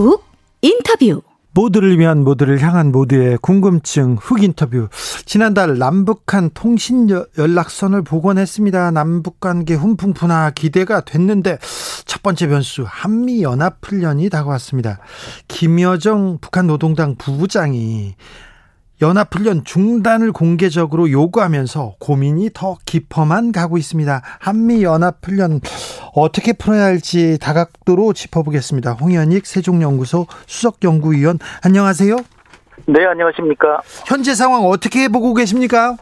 훅 인터뷰 모두를 위한 모두를 향한 모두의 궁금증 흑 인터뷰. 지난달 남북한 통신 연락선을 복원했습니다. 남북 관계 훈풍분화 기대가 됐는데 첫 번째 변수 한미 연합 훈련이 다가왔습니다. 김여정 북한 노동당 부부장이 연합훈련 중단을 공개적으로 요구하면서 고민이 더 깊어만 가고 있습니다. 한미연합훈련 어떻게 풀어야 할지 다각도로 짚어보겠습니다. 홍현익 세종연구소 수석연구위원 안녕하세요. 네, 안녕하십니까. 현재 상황 어떻게 보고 계십니까?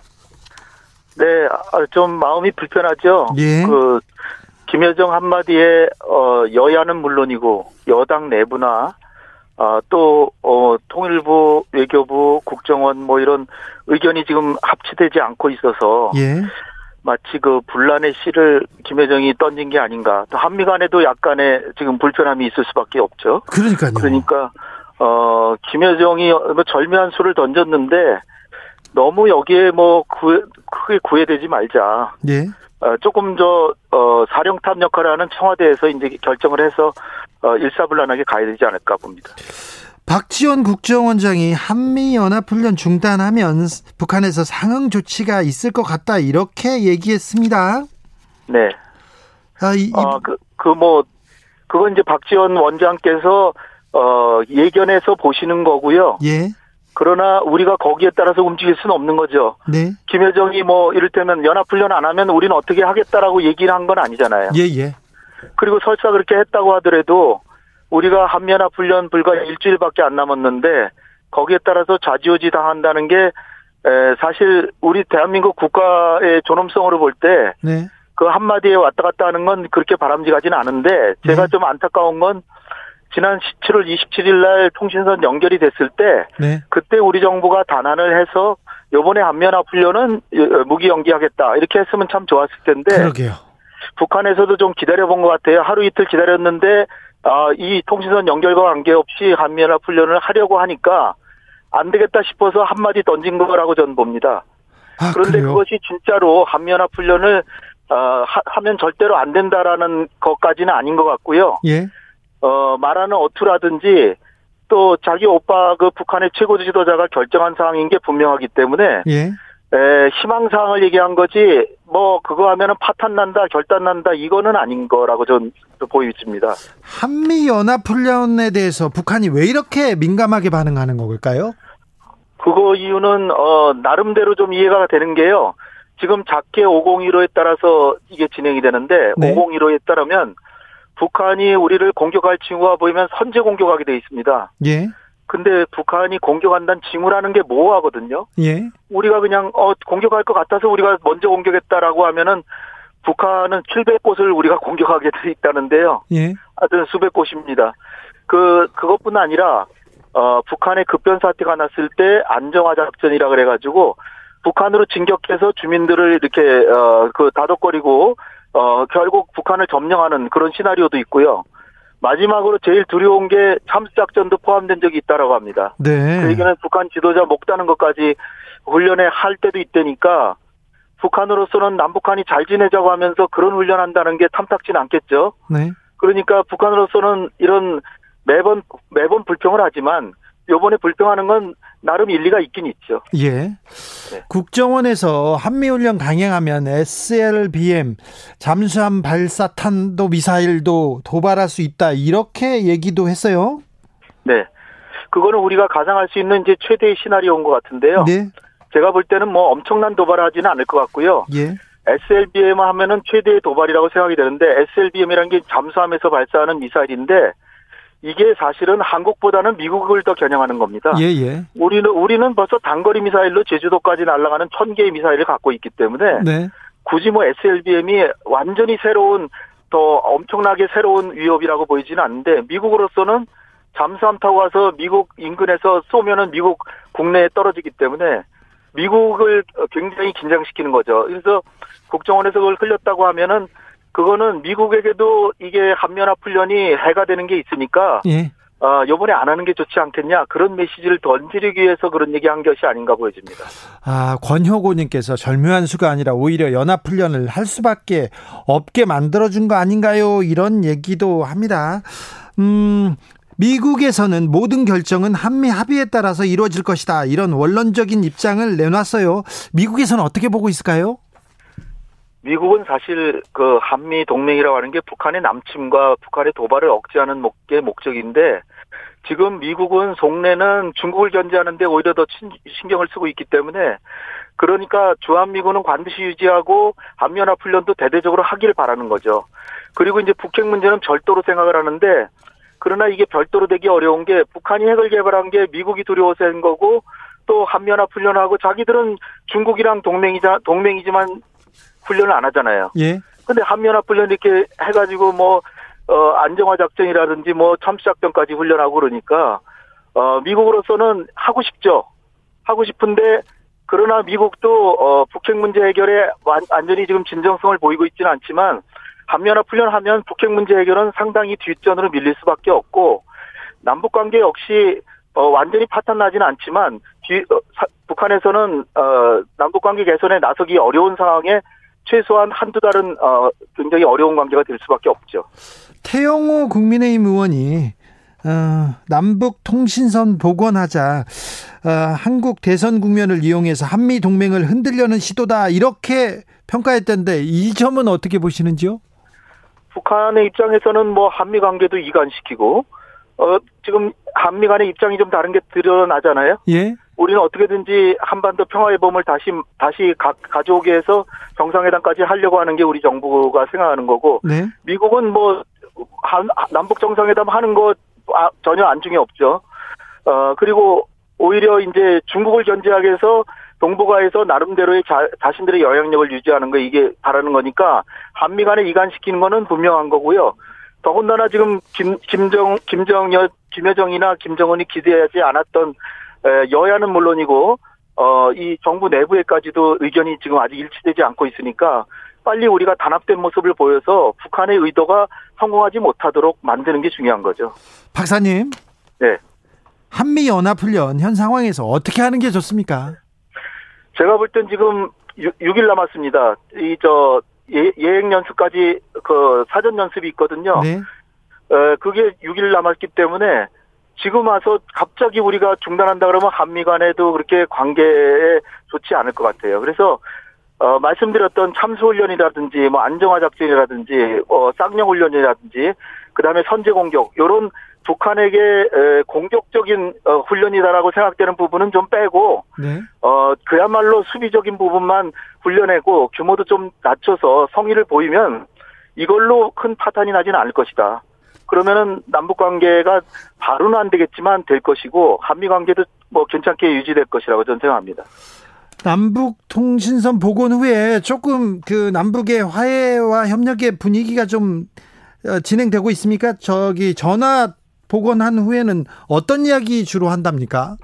네, 아, 좀 마음이 불편하죠. 예. 그 김여정 한마디에 어, 여야는 물론이고 여당 내부나 아, 또, 어, 통일부, 외교부, 국정원 뭐 이런 의견이 지금 합치되지 않고 있어서. 예. 마치 그 분란의 씨를 김여정이 던진 게 아닌가. 또 한미 간에도 약간의 지금 불편함이 있을 수밖에 없죠. 그러니까요. 그러니까, 어, 김여정이 뭐 절묘한 수를 던졌는데 너무 여기에 뭐 구애, 크게 구애되지 말자. 예. 어, 조금 저, 어, 사령탑 역할을 하는 청와대에서 이제 결정을 해서 어, 일사불란하게 가야 되지 않을까 봅니다. 박지원 국정원장이 한미연합훈련 중단하면 북한에서 상응 조치가 있을 것 같다 이렇게 얘기했습니다. 네. 아, 이, 어, 그, 그 뭐, 그건 이제 박지원 원장께서, 어, 예견해서 보시는 거고요. 예. 그러나 우리가 거기에 따라서 움직일 수는 없는 거죠. 네. 김여정이 뭐, 이를테면 연합훈련 안 하면 우리는 어떻게 하겠다라고 얘기를 한 건 아니잖아요. 예, 예. 그리고 설사 그렇게 했다고 하더라도 우리가 한미연합훈련 불과 일주일밖에 안 남았는데 거기에 따라서 좌지우지 당한다는 게 에, 사실 우리 대한민국 국가의 존엄성으로 볼때 네. 그 한마디에 왔다 갔다 하는 건 그렇게 바람직하지는 않은데 제가 네. 좀 안타까운 건 지난 7월 27일 날 통신선 연결이 됐을 때 네. 그때 우리 정부가 단안을 해서 요번에 한미연합훈련은 무기 연기하겠다 이렇게 했으면 참 좋았을 텐데 그러게요. 북한에서도 좀 기다려본 것 같아요. 하루 이틀 기다렸는데 아, 이 통신선 연결과 관계없이 한미연합 훈련을 하려고 하니까 안 되겠다 싶어서 한마디 던진 거라고 저는 봅니다. 아, 그런데 그래요? 그것이 진짜로 한미연합 훈련을 어, 하, 하면 절대로 안 된다라는 것까지는 아닌 것 같고요. 예. 어, 말하는 어투라든지 또 자기 오빠 그 북한의 최고 지도자가 결정한 사항인 게 분명하기 때문에 예. 에, 희망사항을 얘기한 거지, 뭐, 그거 하면은 파탄 난다, 결단 난다, 이거는 아닌 거라고 전 보여집니다. 한미 연합 훈련에 대해서 북한이 왜 이렇게 민감하게 반응하는 걸까요? 그거 이유는, 어, 나름대로 좀 이해가 되는 게요. 지금 작게 501호에 따라서 이게 진행이 되는데, 네. 501호에 따르면, 북한이 우리를 공격할 징후가 보이면 선제 공격하게 돼 있습니다. 예. 근데 북한이 공격한다는 징후라는 게 모호하거든요. 예. 우리가 그냥 어 공격할 것 같아서 우리가 먼저 공격했다라고 하면은 북한은 700곳을 우리가 공격하게 돼 있다는데요. 예. 하여튼 수백 곳입니다. 그 그것뿐 아니라 어 북한의 급변 사태가 났을 때 안정화 작전이라 그래 가지고 북한으로 진격해서 주민들을 이렇게 어그 다독거리고 어 결국 북한을 점령하는 그런 시나리오도 있고요. 마지막으로 제일 두려운 게 참수 작전도 포함된 적이 있다라고 합니다. 네. 그 얘기는 북한 지도자 목 따는 것까지 훈련에 할 때도 있다니까 북한으로서는 남북한이 잘 지내자고 하면서 그런 훈련한다는 게 탐탁진 않겠죠. 네. 그러니까 북한으로서는 이런 매번 매번 불평을 하지만 요번에 불평하는 건 나름 일리가 있긴 있죠. 예. 국정원에서 한미훈련 강행하면 SLBM 잠수함 발사 탄도 미사일도 도발할 수 있다 이렇게 얘기도 했어요. 네. 그거는 우리가 가상할 수 있는 이제 최대의 시나리오인 것 같은데요. 네. 제가 볼 때는 뭐 엄청난 도발을 하지는 않을 것 같고요. 예. SLBM 하면은 최대의 도발이라고 생각이 되는데 SLBM이라는 게 잠수함에서 발사하는 미사일인데 이게 사실은 한국보다는 미국을 더 겨냥하는 겁니다. 예, 예. 우리는 우리는 벌써 단거리 미사일로 제주도까지 날아가는 천 개의 미사일을 갖고 있기 때문에 네. 굳이 뭐 SLBM이 완전히 새로운 더 엄청나게 새로운 위협이라고 보이지는 않는데 미국으로서는 잠수함 타고 가서 미국 인근에서 쏘면은 미국 국내에 떨어지기 때문에 미국을 굉장히 긴장시키는 거죠. 그래서 국정원에서 그걸 흘렸다고 하면은 그거는 미국에게도 이게 한면화 훈련이 해가 되는 게 있으니까 예. 어, 요번에 안 하는 게 좋지 않겠냐 그런 메시지를 던지기 위해서 그런 얘기한 것이 아닌가 보여집니다. 아 권효고님께서 절묘한 수가 아니라 오히려 연합 훈련을 할 수밖에 없게 만들어준 거 아닌가요? 이런 얘기도 합니다. 음. 미국에서는 모든 결정은 한미 합의에 따라서 이루어질 것이다. 이런 원론적인 입장을 내놨어요. 미국에서는 어떻게 보고 있을까요? 미국은 사실 그 한미 동맹이라고 하는 게 북한의 남침과 북한의 도발을 억제하는 게 목적인데 지금 미국은 속내는 중국을 견제하는데 오히려 더 신경을 쓰고 있기 때문에 그러니까 주한미군은 반드시 유지하고 한미연합 훈련도 대대적으로 하길 바라는 거죠. 그리고 이제 북핵 문제는 별도로 생각을 하는데 그러나 이게 별도로 되기 어려운 게 북한이 핵을 개발한 게 미국이 두려워서 한 거고 또 한미연합 훈련하고 자기들은 중국이랑 동맹이자 동맹이지만 훈련을 안 하잖아요. 예. 근데 한미연합 훈련 이렇게 해가지고 뭐 어, 안정화 작전이라든지 뭐 참수 작전까지 훈련하고 그러니까 어, 미국으로서는 하고 싶죠. 하고 싶은데 그러나 미국도 어, 북핵 문제 해결에 완, 완전히 지금 진정성을 보이고 있지는 않지만 한미연합 훈련하면 북핵 문제 해결은 상당히 뒷전으로 밀릴 수밖에 없고 남북 관계 역시 어, 완전히 파탄 나지는 않지만 뒤, 어, 사, 북한에서는 어, 남북 관계 개선에 나서기 어려운 상황에 최소한 한두 달은 어, 굉장히 어려운 관계가 될 수밖에 없죠. 태영호 국민의힘 의원이 어, 남북 통신선 복원하자 어, 한국 대선 국면을 이용해서 한미 동맹을 흔들려는 시도다 이렇게 평가했던데 이 점은 어떻게 보시는지요? 북한의 입장에서는 뭐 한미 관계도 이관시키고 어, 지금 한미 간의 입장이 좀 다른 게 드러나잖아요. 예. 우리는 어떻게든지 한반도 평화의 봄을 다시 다시 가, 가져오게 해서 정상회담까지 하려고 하는 게 우리 정부가 생각하는 거고 네. 미국은 뭐 한, 남북 정상회담 하는 거 아, 전혀 안중에 없죠. 어 그리고 오히려 이제 중국을 견제하기 위해서 동북아에서 나름대로의 자, 자신들의 영향력을 유지하는 거 이게 바라는 거니까 한미 간에 이간시키는 거는 분명한 거고요. 더군다나 지금 김 김정 김정여 김여정이나 김정은이 기대하지 않았던 여야는 물론이고 어 이 정부 내부에까지도 의견이 지금 아직 일치되지 않고 있으니까 빨리 우리가 단합된 모습을 보여서 북한의 의도가 성공하지 못하도록 만드는 게 중요한 거죠. 박사님. 네. 한미 연합 훈련 현 상황에서 어떻게 하는 게 좋습니까? 제가 볼 땐 지금 6, 일 남았습니다. 이저 예, 예행 연습까지 그 사전 연습이 있거든요. 네. 에, 그게 6일 남았기 때문에 지금 와서 갑자기 우리가 중단한다 그러면 한미 간에도 그렇게 관계에 좋지 않을 것 같아요. 그래서 어, 말씀드렸던 참수 훈련이라든지 뭐 안정화 작전이라든지 어, 쌍용 훈련이라든지 그다음에 선제 공격 요런 북한에게 에, 공격적인 어, 훈련이다라고 생각되는 부분은 좀 빼고 네. 어 그야말로 수비적인 부분만 훈련하고 규모도 좀 낮춰서 성의를 보이면 이걸로 큰 파탄이 나지는 않을 것이다. 그러면은 남북 관계가 바로는 안 되겠지만 될 것이고 한미 관계도 뭐 괜찮게 유지될 것이라고 저는 생각합니다. 남북 통신선 복원 후에 조금 그 남북의 화해와 협력의 분위기가 좀 어, 진행되고 있습니까? 저기 전화 복원한 후에는 어떤 이야기 주로 한답니까?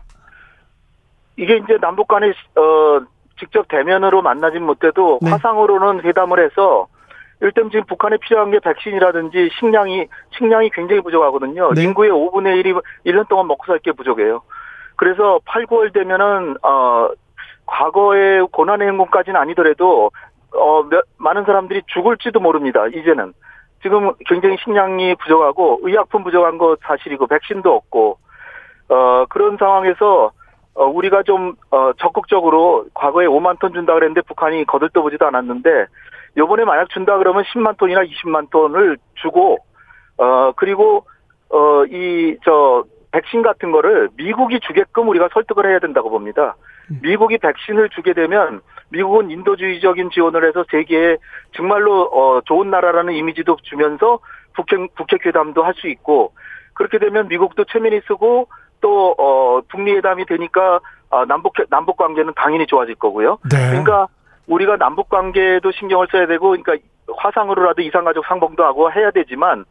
이게 이제 남북 간에 어 직접 대면으로 만나진 못해도 네. 화상으로는 회담을 해서 일단 지금 북한에 필요한 게 백신이라든지 식량이 식량이 굉장히 부족하거든요. 네. 인구의 5분의 1이 1년 동안 먹고 살 게 부족해요. 그래서 8, 9월 되면은 어 과거의 고난의 행군까지는 아니더라도 어 몇, 많은 사람들이 죽을지도 모릅니다. 이제는 지금 굉장히 식량이 부족하고 의약품 부족한 거 사실이고 백신도 없고 어 그런 상황에서 어, 우리가 좀, 어, 적극적으로 과거에 5만 톤 준다 그랬는데 북한이 거들떠보지도 않았는데, 요번에 만약 준다 그러면 10만 톤이나 20만 톤을 주고, 어, 그리고, 어, 이, 저, 백신 같은 거를 미국이 주게끔 우리가 설득을 해야 된다고 봅니다. 미국이 백신을 주게 되면 미국은 인도주의적인 지원을 해서 세계에 정말로 어, 좋은 나라라는 이미지도 주면서 북핵, 북핵 회담도 할 수 있고 그렇게 되면 미국도 체면이 쓰고 또 어, 북미 회담이 되니까 아, 남북 남북 관계는 당연히 좋아질 거고요. 네. 그러니까 우리가 남북 관계도 신경을 써야 되고 그러니까 화상으로라도 이산가족 상봉도 하고 해야 되지만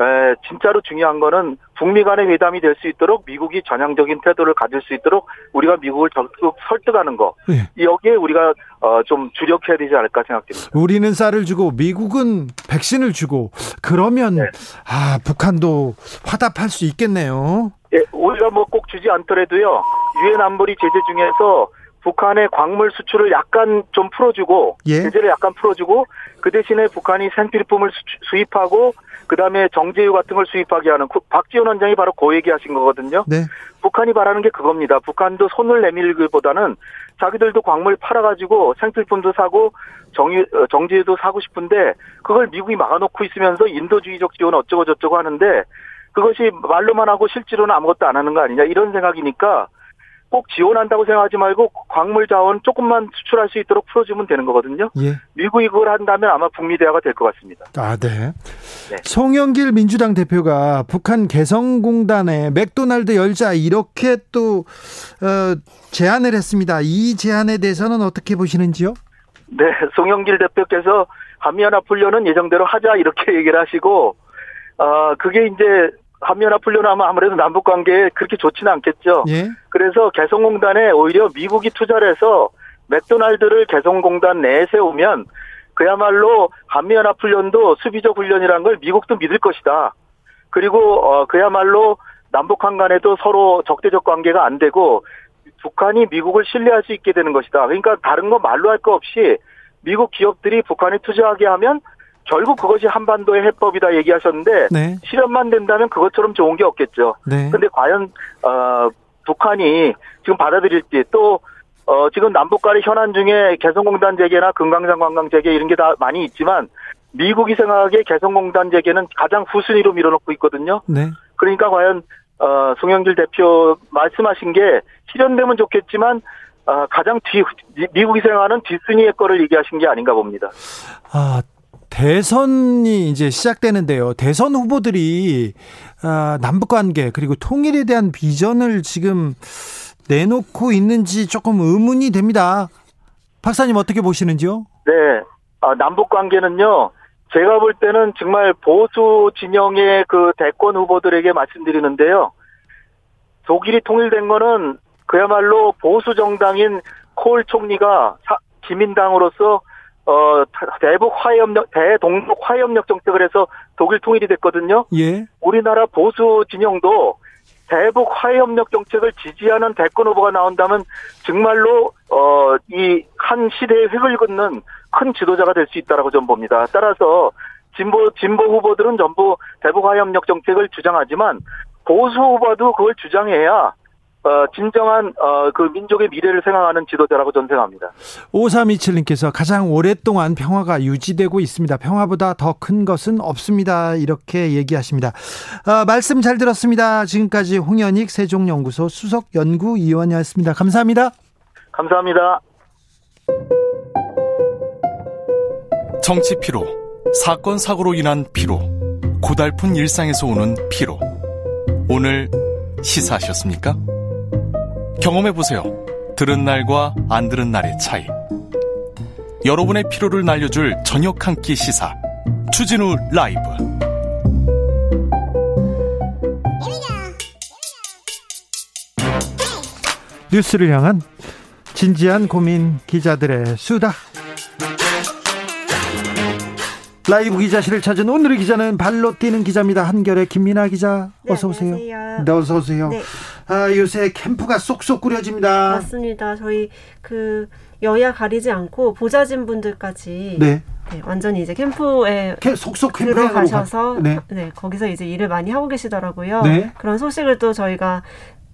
에, 진짜로 중요한 거는 북미 간의 회담이 될 수 있도록 미국이 전향적인 태도를 가질 수 있도록 우리가 미국을 적극 설득하는 거. 예. 여기에 우리가 어, 좀 주력해야 되지 않을까 생각됩니다. 우리는 쌀을 주고 미국은 백신을 주고 그러면 네. 아 북한도 화답할 수 있겠네요. 예, 우리가 뭐 꼭 주지 않더라도요. 유엔 안보리 제재 중에서 북한의 광물 수출을 약간 좀 풀어주고 예. 제재를 약간 풀어주고 그 대신에 북한이 생필품을 수출- 수입하고 그다음에 정제유 같은 걸 수입하게 하는 그 박지원 원장이 바로 그 얘기하신 거거든요. 네. 북한이 바라는 게 그겁니다. 북한도 손을 내밀기보다는 자기들도 광물 팔아가지고 생필품도 사고 정유, 어, 정제유도 사고 싶은데 그걸 미국이 막아놓고 있으면서 인도주의적 지원 어쩌고 저쩌고 하는데 그것이 말로만 하고 실제로는 아무것도 안 하는 거 아니냐 이런 생각이니까 꼭 지원한다고 생각하지 말고 광물 자원 조금만 수출할 수 있도록 풀어주면 되는 거거든요. 예. 미국이 그걸 한다면 아마 북미 대화가 될 것 같습니다. 아, 네. 네. 송영길 민주당 대표가 북한 개성공단에 맥도날드 열자 이렇게 또 어, 제안을 했습니다. 이 제안에 대해서는 어떻게 보시는지요? 네, 송영길 대표께서 한미연합훈련은 예정대로 하자 이렇게 얘기를 하시고, 아 그게 이제 한미연합 훈련 하면 아무래도 남북 관계에 그렇게 좋지는 않겠죠. 예. 그래서 개성공단에 오히려 미국이 투자를 해서 맥도날드를 개성공단 내에 세우면 그야말로 한미연합 훈련도 수비적 훈련이라는 걸 미국도 믿을 것이다. 그리고 어 그야말로 남북한 간에도 서로 적대적 관계가 안 되고 북한이 미국을 신뢰할 수 있게 되는 것이다. 그러니까 다른 거 말로 할 거 없이 미국 기업들이 북한에 투자하게 하면 결국 그것이 한반도의 해법이다 얘기하셨는데 네. 실현만 된다면 그것처럼 좋은 게 없겠죠. 네. 근데 과연 어 북한이 지금 받아들일지 또 어, 지금 남북 간의 현안 중에 개성공단 재개나 금강산 관광 재개 이런 게 다 많이 있지만 미국이 생각하기에 개성공단 재개는 가장 후순위로 밀어놓고 있거든요. 네. 그러니까 과연 어, 송영길 대표 말씀하신 게 실현되면 좋겠지만 어, 가장 뒤 미국이 생각하는 뒷순위의 거를 얘기하신 게 아닌가 봅니다. 아, 대선이 이제 시작되는데요. 대선 후보들이 아, 남북 관계 그리고 통일에 대한 비전을 지금 내놓고 있는지 조금 의문이 됩니다. 박사님 어떻게 보시는지요? 네, 아, 남북 관계는요. 제가 볼 때는 정말 보수 진영의 그 대권 후보들에게 말씀드리는데요. 독일이 통일된 거는 그야말로 보수 정당인 콜 총리가 사- 기민당으로서 어 대북 화해협력 대동북 화해협력 정책을 해서 독일 통일이 됐거든요. 예. 우리나라 보수 진영도 대북 화해협력 정책을 지지하는 대권 후보가 나온다면 정말로 어 이 한 시대의 획을 긋는 큰 지도자가 될 수 있다라고 저는 봅니다. 따라서 진보 진보 후보들은 전부 대북 화해협력 정책을 주장하지만 보수 후보도 그걸 주장해야 어 진정한 어 그 민족의 미래를 생각하는 지도자라고 저는 생각합니다. 5327님께서 가장 오랫동안 평화가 유지되고 있습니다. 평화보다 더 큰 것은 없습니다. 이렇게 얘기하십니다. 아, 말씀 잘 들었습니다. 지금까지 홍현익 세종연구소 수석연구위원이었습니다. 감사합니다. 감사합니다. 정치 피로, 사건 사고로 인한 피로, 고달픈 일상에서 오는 피로. 오늘 시사하셨습니까? 경험해 보세요. 들은 날과 안 들은 날의 차이. 여러분의 피로를 날려줄 저녁 한 끼 시사. 추진우 라이브. 뉴스를 향한 진지한 고민 기자들의 수다. 라이브 기자실을 찾은 오늘의 기자는 발로 뛰는 기자입니다. 한결의 김민아 기자, 네, 어서 오세요. 안녕하세요. 네, 어서 오세요. 네. 아, 요새 캠프가 쏙쏙 꾸려집니다. 맞습니다. 저희 그 여야 가리지 않고 보좌진 분들까지 네, 네, 완전히 이제 캠프에 캠- 속속 캠프에 들어가셔서 네. 네. 거기서 이제 일을 많이 하고 계시더라고요. 네. 그런 소식을 또 저희가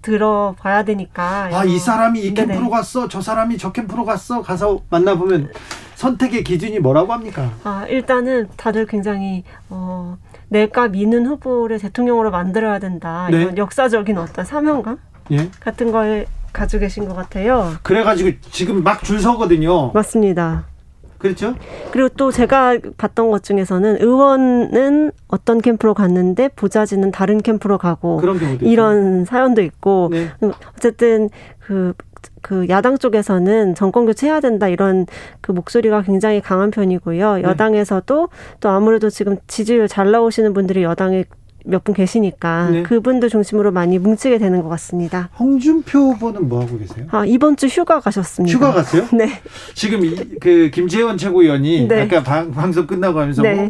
들어봐야 되니까. 아, 이 사람이 이 네네. 캠프로 갔어, 저 사람이 저 캠프로 갔어, 가서 만나보면 선택의 기준이 뭐라고 합니까? 아, 일단은 다들 굉장히 어 내가 미는 후보를 대통령으로 만들어야 된다. 네. 이런 역사적인 어떤 사명감 예. 같은 걸 가지고 계신 것 같아요. 그래가지고 지금 막 줄 서거든요. 맞습니다. 그렇죠? 그리고 또 제가 봤던 것 중에서는 의원은 어떤 캠프로 갔는데 보좌진은 다른 캠프로 가고 그런 경우도 이런 사연도 있고 네. 어쨌든 그 그 야당 쪽에서는 정권 교체해야 된다 이런 그 목소리가 굉장히 강한 편이고요. 네. 여당에서도 또 아무래도 지금 지지율 잘 나오시는 분들이 여당에 몇 분 계시니까 네. 그분들 중심으로 많이 뭉치게 되는 것 같습니다. 홍준표 후보는 뭐 하고 계세요? 아, 이번 주 휴가 가셨습니다. 휴가 갔어요? 네. 지금 이, 그 김재원 최고위원이 네. 아까 방, 방송 끝나고 하면서 네. 뭐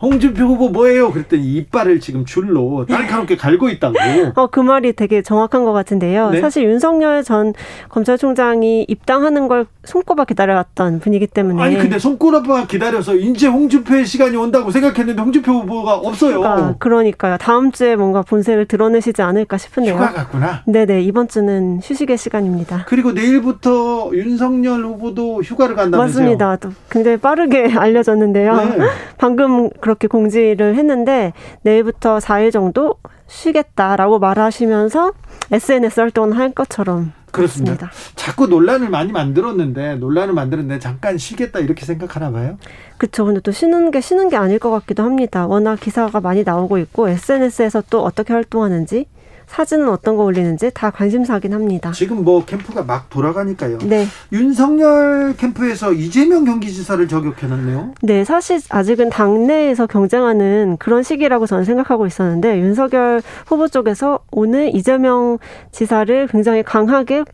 홍준표 후보 뭐예요? 그랬더니 이빨을 지금 줄로 날카롭게 갈고 있다고. 어, 그 말이 되게 정확한 것 같은데요. 네. 사실 윤석열 전 검찰총장이 입당하는 걸 손꼽아 기다려왔던 분이기 때문에. 아니 근데 손꼬라봐 기다려서 이제 홍준표의 시간이 온다고 생각했는데 홍준표 후보가 없어요. 그러니까, 그러니까요. 다음 주에 뭔가 본색을 드러내시지 않을까 싶은데요. 휴가 갔구나. 네네. 이번 주는 휴식의 시간입니다. 그리고 내일부터 윤석열 후보도 휴가를 간다면서요? 맞습니다. 또 굉장히 빠르게 알려졌는데요. 네. 방금 그렇게 공지를 했는데 내일부터 4일 정도 쉬겠다라고 말하시면서 SNS 활동을 할 것처럼 그렇습니다. 자꾸 논란을 많이 만들었는데 논란을 만들었는데 잠깐 쉬겠다 이렇게 생각하나 봐요. 그쵸. 근데 또 쉬는 게 쉬는 게 아닐 것 같기도 합니다. 워낙 기사가 많이 나오고 있고 SNS에서 또 어떻게 활동하는지 사진은 어떤 거 올리는지 다 관심사긴 합니다. 지금 뭐 캠프가 막 돌아가니까요. 네. 윤석열 캠프에서 이재명 경기지사를 저격해놨네요. 네, 사실 아직은 당내에서 경쟁하는 그런 시기라고 저는 생각하고 있었는데 윤석열 후보 쪽에서 오늘 이재명 지사를 굉장히 강하게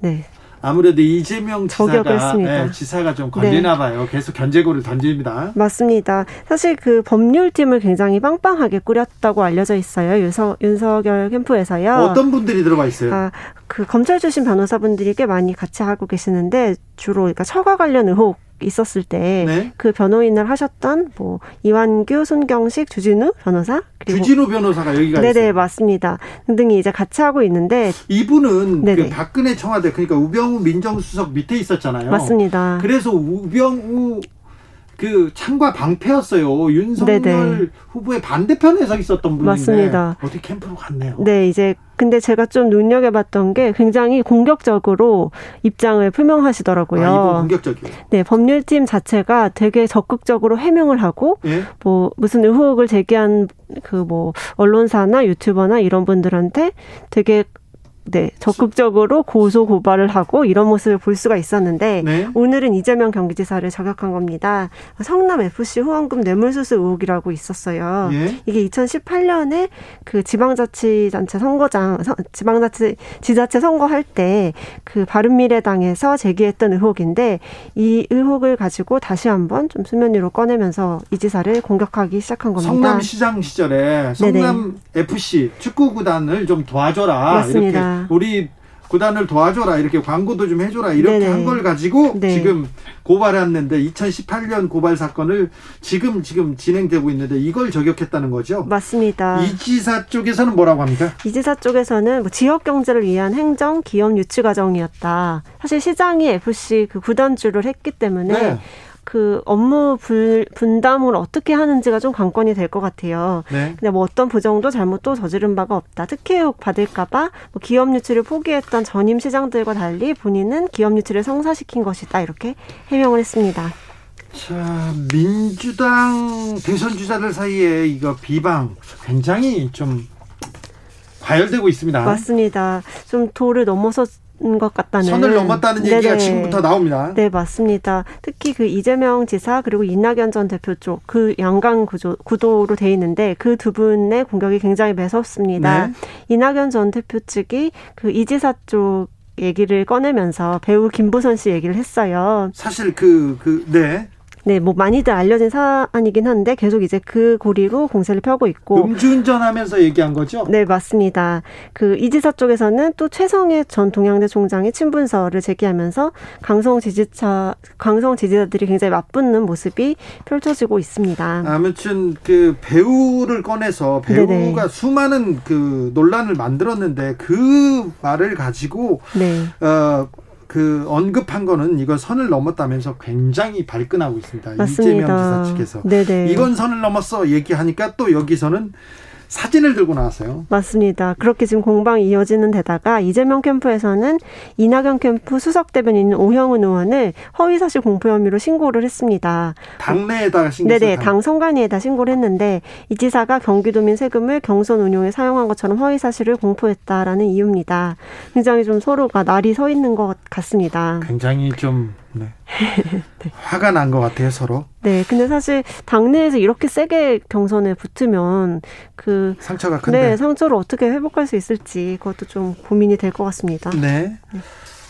네, 아무래도 이재명 지사가. 예, 지사가 좀 걸리나 봐요. 계속 견제구를 던집니다. 맞습니다. 사실 그 법률팀을 굉장히 빵빵하게 꾸렸다고 알려져 있어요. 윤석, 윤석열 캠프에서요. 어떤 분들이 들어가 있어요? 아, 그 검찰 출신 변호사분들이 꽤 많이 같이 하고 계시는데 주로 그러니까 처가 관련 의혹 있었을 때 네. 그 변호인을 하셨던 뭐 이완규, 손경식, 주진우 변호사 그리고 주진우 변호사가 여기가 네네 있어요. 맞습니다 등등이 이제 같이 하고 있는데 이분은 그 네네. 박근혜 청와대 그러니까 우병우 민정수석 밑에 있었잖아요. 맞습니다. 그래서 우병우 그 창과 방패였어요. 윤석열 네네. 후보의 반대편에 서 있었던 분인데 맞습니다. 어떻게 캠프로 갔네요. 네 이제 근데 제가 좀 눈여겨봤던 게 굉장히 공격적으로 입장을 표명하시더라고요. 아, 이분 공격적이에요. 네 법률팀 자체가 되게 적극적으로 해명을 하고 예? 뭐 무슨 의혹을 제기한 그 뭐 언론사나 유튜버나 이런 분들한테 되게 네 적극적으로 고소 고발을 하고 이런 모습을 볼 수가 있었는데 네. 오늘은 이재명 경기지사를 저격한 겁니다. 성남 FC 후원금 뇌물수수 의혹이라고 있었어요. 예. 이게 2018년에 그 지방자치단체 선거장 서- 지방자치 지자체 선거할 때 그 바른미래당에서 제기했던 의혹인데 이 의혹을 가지고 다시 한번 좀 수면 위로 꺼내면서 이 지사를 공격하기 시작한 겁니다. 성남시장 시절에 성남 FC 축구 구단을 좀 도와줘라 맞습니다. 이렇게 우리 구단을 도와줘라 이렇게 광고도 좀 해줘라 이렇게. 한 걸 가지고 네. 지금 고발했는데 2018년 고발 사건을 지금 지금 진행되고 있는데 이걸 저격했다는 거죠. 맞습니다. 이 지사 쪽에서는 뭐라고 합니까? 이 지사 쪽에서는 뭐 지역 경제를 위한 행정 기업 유치 과정이었다. 사실 시장이 FC 그 구단주를 했기 때문에 네. 그 업무 불, 분담을 어떻게 하는지가 좀 관건이 될 것 같아요. 네. 근데 뭐 어떤 부정도 잘못도 저지른 바가 없다. 특혜욕 받을까봐 뭐 기업 유치를 포기했던 전임 시장들과 달리 본인은 기업 유치를 성사시킨 것이다. 이렇게 해명을 했습니다. 자 민주당 대선 주자들 사이에 이거 비방 굉장히 좀 과열되고 있습니다. 맞습니다. 좀 도를 넘어선 것 같다는 선을 넘었다는 얘기가 네네. 지금부터 나옵니다. 네, 맞습니다. 특히 그 이재명 지사 그리고 이낙연 전 대표 쪽 그 양강 구조, 구도로 돼 있는데 그 두 분의 공격이 굉장히 매섭습니다. 네. 이낙연 전 대표 측이 그 이 지사 쪽 얘기를 꺼내면서 배우 김보선 씨 얘기를 했어요. 사실 그, 그, 네. 네, 뭐 많이들 알려진 사안이긴 한데 계속 이제 그 고리로 공세를 펴고 있고 음주운전 하면서 얘기한 거죠? 네, 맞습니다. 그 이지사 쪽에서는 또 최성해 전 동양대 총장이 친분서를 제기하면서 강성 지지자 강성 지지자들이 굉장히 맞붙는 모습이 펼쳐지고 있습니다. 아무튼 그 배우를 꺼내서 배우가 네네. 수많은 그 논란을 만들었는데 그 말을 가지고 네. 어. 그 언급한 거는 이거 선을 넘었다면서 굉장히 발끈하고 있습니다. 이재명 맞습니다. 지사 측에서 네네. 이건 선을 넘었어 얘기하니까 또 여기서는 사진을 들고 나왔어요. 맞습니다. 그렇게 지금 공방이 이어지는 데다가 이재명 캠프에서는 이낙연 캠프 수석 대변인 오형은 의원을 허위사실 공표 혐의로 신고를 했습니다. 당내에다가 신고 네네, 당 선관위에다 신고를 했는데 이 지사가 경기도민 세금을 경선 운용에 사용한 것처럼 허위사실을 공표했다라는 이유입니다. 굉장히 좀 서로가 날이 서 있는 것 같습니다. 굉장히 좀 네. 네. 화가 난 것 같아요 서로. 네, 근데 사실 당내에서 이렇게 세게 경선에 붙으면 그 상처가 큰데 네, 상처를 어떻게 회복할 수 있을지 그것도 좀 고민이 될 것 같습니다. 네. 네.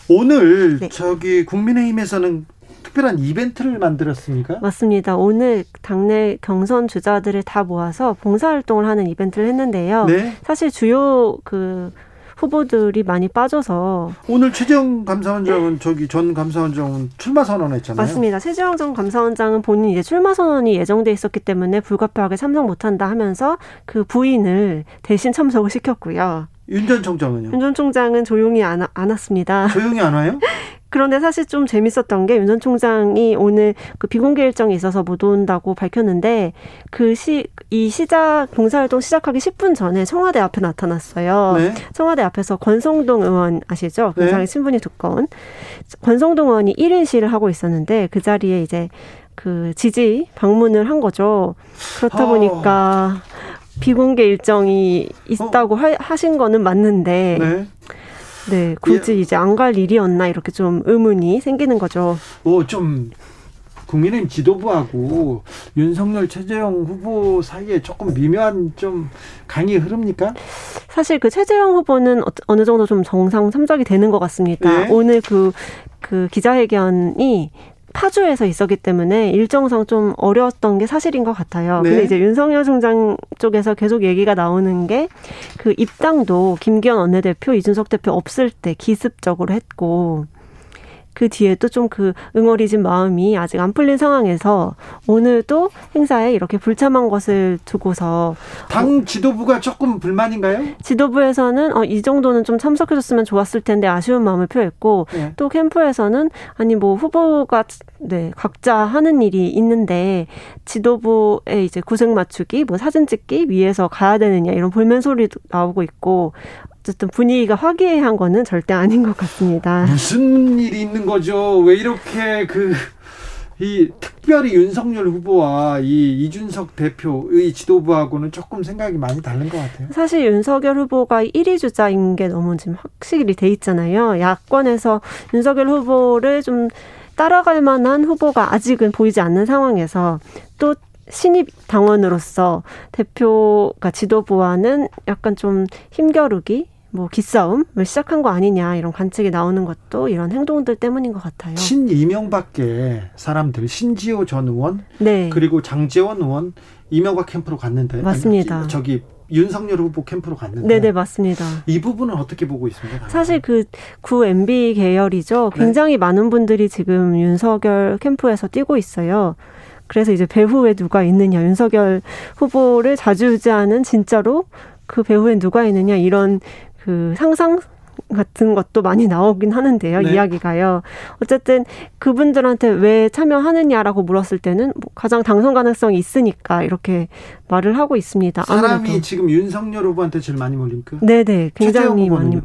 오늘 네. 저기 국민의힘에서는 특별한 이벤트를 만들었습니까? 맞습니다. 오늘 당내 경선 주자들을 다 모아서 봉사활동을 하는 이벤트를 했는데요. 네. 사실 주요 그 후보들이 많이 빠져서 오늘 최재형 감사원장은 저기 전 감사원장은 출마 선언했잖아요. 맞습니다. 최재형 전 감사원장은 본인 이제 출마 선언이 예정돼 있었기 때문에 불가피하게 참석 못한다 하면서 그 부인을 대신 참석을 시켰고요. 윤 전 총장은요? 윤 전 총장은 조용히 안, 안 왔습니다. 조용히 안 와요? 그런데 사실 좀 재밌었던 게 윤 전 총장이 오늘 그 비공개 일정이 있어서 못 온다고 밝혔는데 그 시, 이 시작, 봉사활동 시작하기 10분 전에 청와대 앞에 나타났어요. 네. 청와대 앞에서 권성동 의원 아시죠? 네. 굉장히 네. 신분이 두꺼운. 권성동 의원이 1인 시를 하고 있었는데 그 자리에 이제 그 지지 방문을 한 거죠. 그렇다 어. 보니까 비공개 일정이 있다고 어. 하, 신 거는 맞는데 네. 네, 굳이 예. 이제 안 갈 일이었나 이렇게 좀 의문이 생기는 거죠. 뭐좀 국민의힘 지도부하고 윤석열 최재형 후보 사이에 조금 미묘한 좀 강이 흐릅니까? 사실 그 최재형 후보는 어느 정도 좀 정상 참작이 되는 것 같습니다. 네. 오늘 그, 그 기자회견이 파주에서 있었기 때문에 일정상 좀 어려웠던 게 사실인 것 같아요. 네. 근데 이제 윤석열 총장 쪽에서 계속 얘기가 나오는 게 그 입당도 김기현 원내대표, 이준석 대표 없을 때 기습적으로 했고 그 뒤에도 좀 그 응어리진 마음이 아직 안 풀린 상황에서 오늘도 행사에 이렇게 불참한 것을 두고서 당 지도부가 조금 불만인가요? 지도부에서는 어, 이 정도는 좀 참석해줬으면 좋았을 텐데 아쉬운 마음을 표했고 네. 또 캠프에서는 아니 뭐 후보가 네 각자 하는 일이 있는데 지도부의 이제 구색 맞추기, 뭐 사진 찍기 위해서 가야 되느냐 이런 볼멘 소리도 나오고 있고 어쨌든 분위기가 화기애애한 거는 절대 아닌 것 같습니다. 무슨 일이 있는 거죠? 왜 이렇게 그, 이 특별히 윤석열 후보와 이 이준석 대표의 지도부하고는 조금 생각이 많이 다른 것 같아요. 사실 윤석열 후보가 1위 주자인 게 너무 지금 확실히 돼 있잖아요. 야권에서 윤석열 후보를 좀 따라갈 만한 후보가 아직은 보이지 않는 상황에서 또 신입 당원으로서 대표가 지도부와는 약간 좀 힘겨루기 뭐 기싸움을 시작한 거 아니냐 이런 관측이 나오는 것도 이런 행동들 때문인 것 같아요. 신 이명밖에 사람들 신지호 전 의원, 네. 그리고 장재원 의원 이명박 캠프로 갔는데 맞습니다. 아니, 저기 윤석열 후보 캠프로 갔는데 네네 맞습니다. 이 부분은 어떻게 보고 있습니까? 사실 그 구 MB 계열이죠. 네. 굉장히 네. 많은 분들이 지금 윤석열 캠프에서 뛰고 있어요. 그래서 이제 배후에 누가 있느냐 윤석열 후보를 자주 유지하는 진짜로 그 배후에 누가 있느냐 이런 그 상상 같은 것도 많이 나오긴 하는데요. 네. 이야기가요. 어쨌든 그분들한테 왜 참여하느냐라고 물었을 때는 뭐 가장 당선 가능성이 있으니까 이렇게 말을 하고 있습니다. 사람이 아무래도. 지금 윤석열 후보한테 제일 많이 몰립니까? 네네. 굉장히 많이.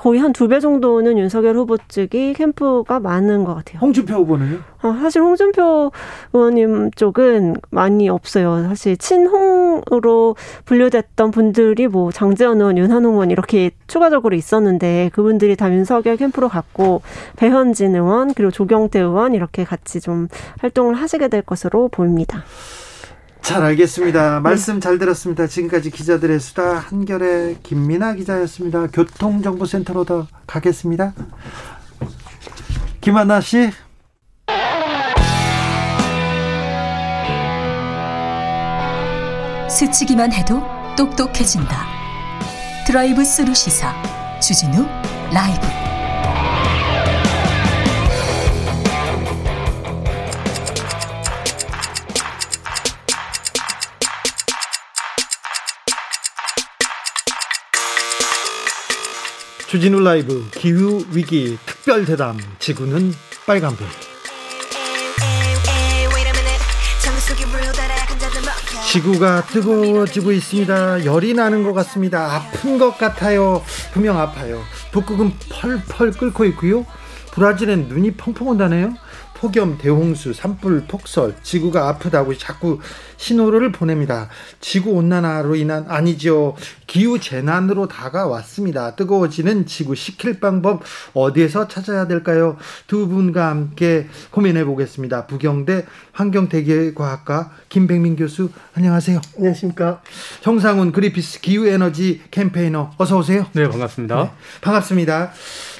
거의 한 두 배 정도는 윤석열 후보 측이 캠프가 많은 것 같아요. 홍준표 후보는요? 어, 사실 홍준표 의원님 쪽은 많이 없어요. 사실 친홍으로 분류됐던 분들이 뭐 장재원 의원, 윤한홍 의원 이렇게 추가적으로 있었는데 그분들이 다 윤석열 캠프로 갔고 배현진 의원 그리고 조경태 의원 이렇게 같이 좀 활동을 하시게 될 것으로 보입니다. 잘 알겠습니다. 말씀 잘 들었습니다. 지금까지 기자들의 수다 한결의 김민아 기자였습니다. 교통정보센터로 더 가겠습니다. 김하나 씨. 스치기만 해도 똑똑해진다. 드라이브 스루 시사 주진우 라이브. 주진우 라이브 기후 위기 특별 대담 지구는 빨간불 지구가 뜨거워지고 있습니다. 열이 나는 것 같습니다. 아픈 것 같아요. 분명 아파요. 북극은 펄펄 끓고 있고요. 브라질엔 눈이 펑펑 온다네요. 폭염, 대홍수, 산불, 폭설, 지구가 아프다고 자꾸 신호를 보냅니다. 지구 온난화로 인한 아니죠. 기후 재난으로 다가왔습니다. 뜨거워지는 지구 식힐 방법 어디에서 찾아야 될까요? 두 분과 함께 고민해 보겠습니다. 부경대 환경대기과학과 김백민 교수 안녕하세요. 안녕하십니까? 형상훈 그리피스 기후 에너지 캠페이너 어서 오세요. 네, 반갑습니다. 네, 반갑습니다.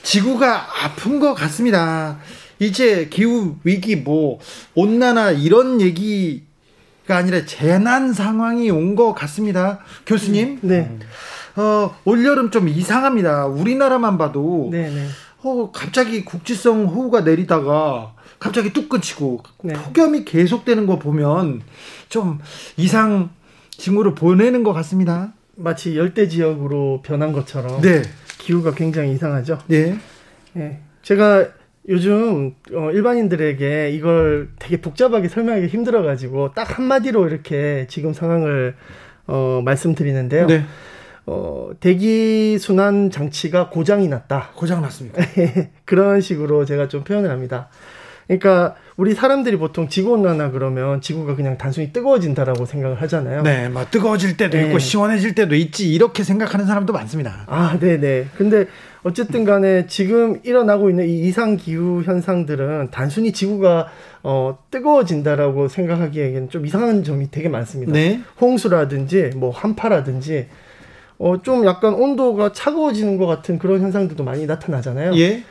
지구가 아픈 것 같습니다. 이제 기후 위기 뭐 온난화 이런 얘기가 아니라 재난 상황이 온 것 같습니다. 교수님. 네. 어, 올여름 좀 이상합니다. 우리나라만 봐도 네, 네. 어, 갑자기 국지성 호우가 내리다가 갑자기 뚝 끊치고 네. 폭염이 계속되는 거 보면 좀 이상 징후를 보내는 것 같습니다. 마치 열대 지역으로 변한 것처럼 네. 기후가 굉장히 이상하죠. 네. 네. 제가 요즘 어, 일반인들에게 이걸 되게 복잡하게 설명하기 힘들어가지고 딱 한마디로 이렇게 지금 상황을 어, 말씀드리는데요. 네. 어, 대기 순환 장치가 고장이 났다. 고장 났습니다. 그런 식으로 제가 좀 표현을 합니다. 그러니까 우리 사람들이 보통 지구 온난화 그러면 지구가 그냥 단순히 뜨거워진다라고 생각을 하잖아요. 네, 막 뜨거워질 때도 네. 있고 시원해질 때도 있지 이렇게 생각하는 사람도 많습니다. 아, 네, 네. 근데 어쨌든 간에 지금 일어나고 있는 이 이상 기후 현상들은 단순히 지구가 어, 뜨거워진다라고 생각하기에는 좀 이상한 점이 되게 많습니다. 네. 홍수라든지 뭐 한파라든지 어, 좀 약간 온도가 차가워지는 것 같은 그런 현상들도 많이 나타나잖아요. 예.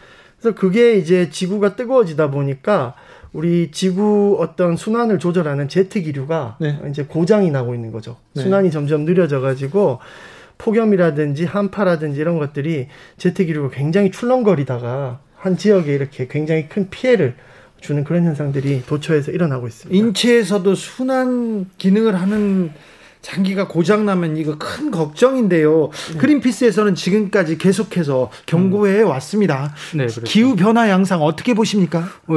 그래서 그게 이제 지구가 뜨거워지다 보니까 우리 지구 어떤 순환을 조절하는 제트 기류가 네. 이제 고장이 나고 있는 거죠. 네. 순환이 점점 느려져 가지고 폭염이라든지 한파라든지 이런 것들이 제트 기류가 굉장히 출렁거리다가 한 지역에 이렇게 굉장히 큰 피해를 주는 그런 현상들이 도처에서 일어나고 있습니다. 인체에서도 순환 기능을 하는 장기가 고장나면 이거 큰 걱정인데요. 네. 그린피스에서는 지금까지 계속해서 경고해 왔습니다. 네. 기후 변화 양상 어떻게 보십니까? 어,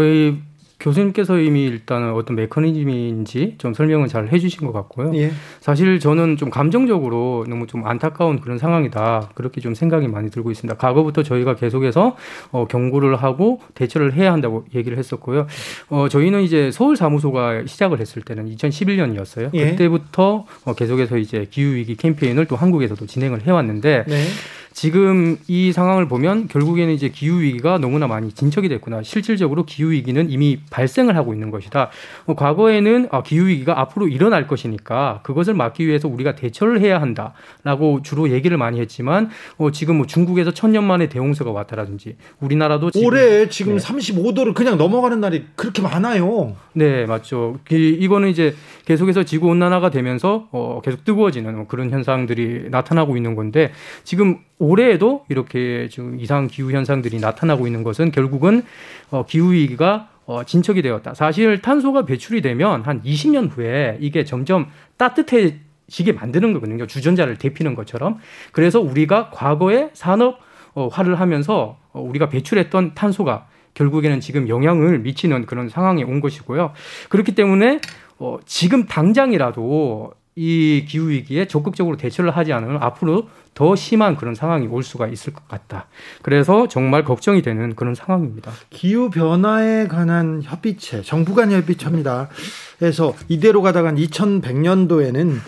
교수님께서 이미 일단은 어떤 메커니즘인지 좀 설명을 잘 해주신 것 같고요. 예. 사실 저는 좀 감정적으로 너무 좀 안타까운 그런 상황이다. 그렇게 좀 생각이 많이 들고 있습니다. 과거부터 저희가 계속해서 어, 경고를 하고 대처를 해야 한다고 얘기를 했었고요. 어, 저희는 이제 서울 사무소가 시작을 했을 때는 2011년이었어요. 예. 그때부터 어, 계속해서 이제 기후 위기 캠페인을 또 한국에서도 진행을 해왔는데 네. 지금 이 상황을 보면 결국에는 이제 기후 위기가 너무나 많이 진척이 됐구나. 실질적으로 기후 위기는 이미 발생을 하고 있는 것이다. 어, 과거에는 아, 기후 위기가 앞으로 일어날 것이니까 그것을 막기 위해서 우리가 대처를 해야 한다라고 주로 얘기를 많이 했지만 어, 지금 뭐 중국에서 천년 만에 대홍수가 왔다라든지 우리나라도 지금, 올해 지금 네. 35도를 그냥 넘어가는 날이 그렇게 많아요. 네, 맞죠. 이 거는 이제 계속해서 지구 온난화가 되면서 어, 계속 뜨거워지는 그런 현상들이 나타나고 있는 건데 지금 올해에도 이렇게 지금 이상 기후 현상들이 나타나고 있는 것은 결국은 어, 기후 위기가 어, 진척이 되었다. 사실 탄소가 배출이 되면 한 20년 후에 이게 점점 따뜻해 지게 만드는 거거든요. 주전자를 데피는 것처럼. 그래서 우리가 과거에 산업화를 어, 하면서 어, 우리가 배출했던 탄소가 결국에는 지금 영향을 미치는 그런 상황에 온 것이고요. 그렇기 때문에 어, 지금 당장이라도 이 기후 위기에 적극적으로 대처를 하지 않으면 앞으로 더 심한 그런 상황이 올 수가 있을 것 같다. 그래서 정말 걱정이 되는 그런 상황입니다. 기후 변화에 관한 협의체, 정부 간 협의체입니다. 그래서 이대로 가다간 2100년도에는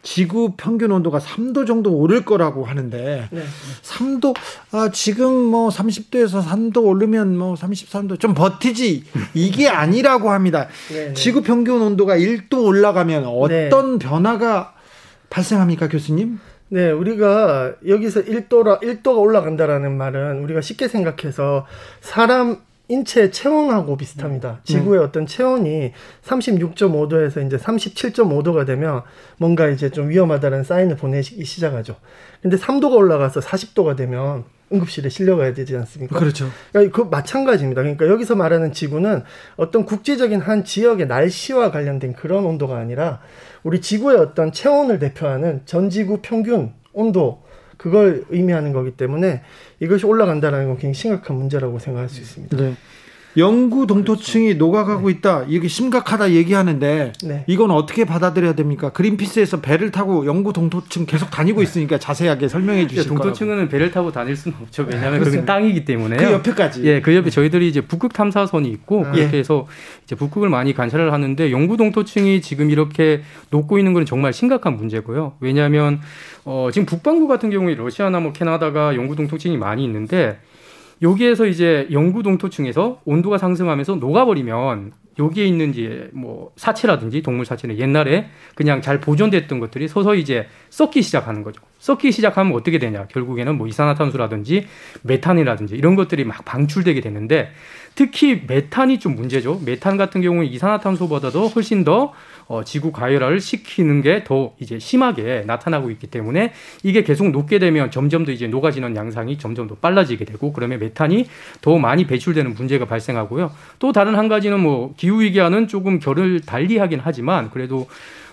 지구 평균 온도가 3도 정도 오를 거라고 하는데 네. 3도 아 지금 뭐 30도에서 3도 오르면 뭐 33도 좀 버티지 이게 아니라고 합니다. 네, 네. 지구 평균 온도가 1도 올라가면 어떤 네. 변화가 발생합니까, 교수님? 네, 우리가 여기서 1도라 1도가 올라간다라는 말은 우리가 쉽게 생각해서 사람 인체 체온하고 비슷합니다. 음. 지구의 네. 어떤 체온이 36.5도에서 이제 37.5도가 되면 뭔가 이제 좀 위험하다는 사인을 보내기 시작하죠. 근데 3도가 올라가서 40도가 되면 응급실에 실려가야 되지 않습니까? 그렇죠. 그러니까 그 마찬가지입니다. 그러니까 여기서 말하는 지구는 어떤 국제적인 한 지역의 날씨와 관련된 그런 온도가 아니라 우리 지구의 어떤 체온을 대표하는 전 지구 평균 온도 그걸 의미하는 거기 때문에 이것이 올라간다는 건 굉장히 심각한 문제라고 생각할 수 있습니다. 네. 영구 동토층이 그렇죠. 녹아가고 있다. 이게 심각하다 얘기하는데 네. 이건 어떻게 받아들여야 됩니까? 그린피스에서 배를 타고 영구 동토층 계속 다니고 있으니까 자세하게 설명해 주실 거예요. 동토층은 배를 타고 다닐 수는 없죠. 왜냐하면 그건 땅이기 때문에. 그 옆에까지. 예, 그 옆에 저희들이 이제 북극 탐사선이 있고 아. 그렇게 해서 이제 북극을 많이 관찰을 하는데 영구 동토층이 지금 이렇게 녹고 있는 건 정말 심각한 문제고요. 왜냐하면 어, 지금 북반구 같은 경우에 러시아나 뭐 캐나다가 영구 동토층이 많이 있는데 여기에서 이제 영구 동토층에서 온도가 상승하면서 녹아버리면 여기에 있는 이제 뭐 사체라든지 동물 사체는 옛날에 그냥 잘 보존됐던 것들이 서서히 이제 썩기 시작하는 거죠. 썩기 시작하면 어떻게 되냐? 결국에는 뭐 이산화탄소라든지 메탄이라든지 이런 것들이 막 방출되게 되는데 특히 메탄이 좀 문제죠. 메탄 같은 경우는 이산화탄소보다도 훨씬 더 어, 지구 가열화를 시키는 게 더 이제 심하게 나타나고 있기 때문에 이게 계속 녹게 되면 점점 더 이제 녹아지는 양상이 점점 더 빨라지게 되고 그러면 메탄이 더 많이 배출되는 문제가 발생하고요. 또 다른 한 가지는 뭐 기후 위기와는 조금 결을 달리하긴 하지만 그래도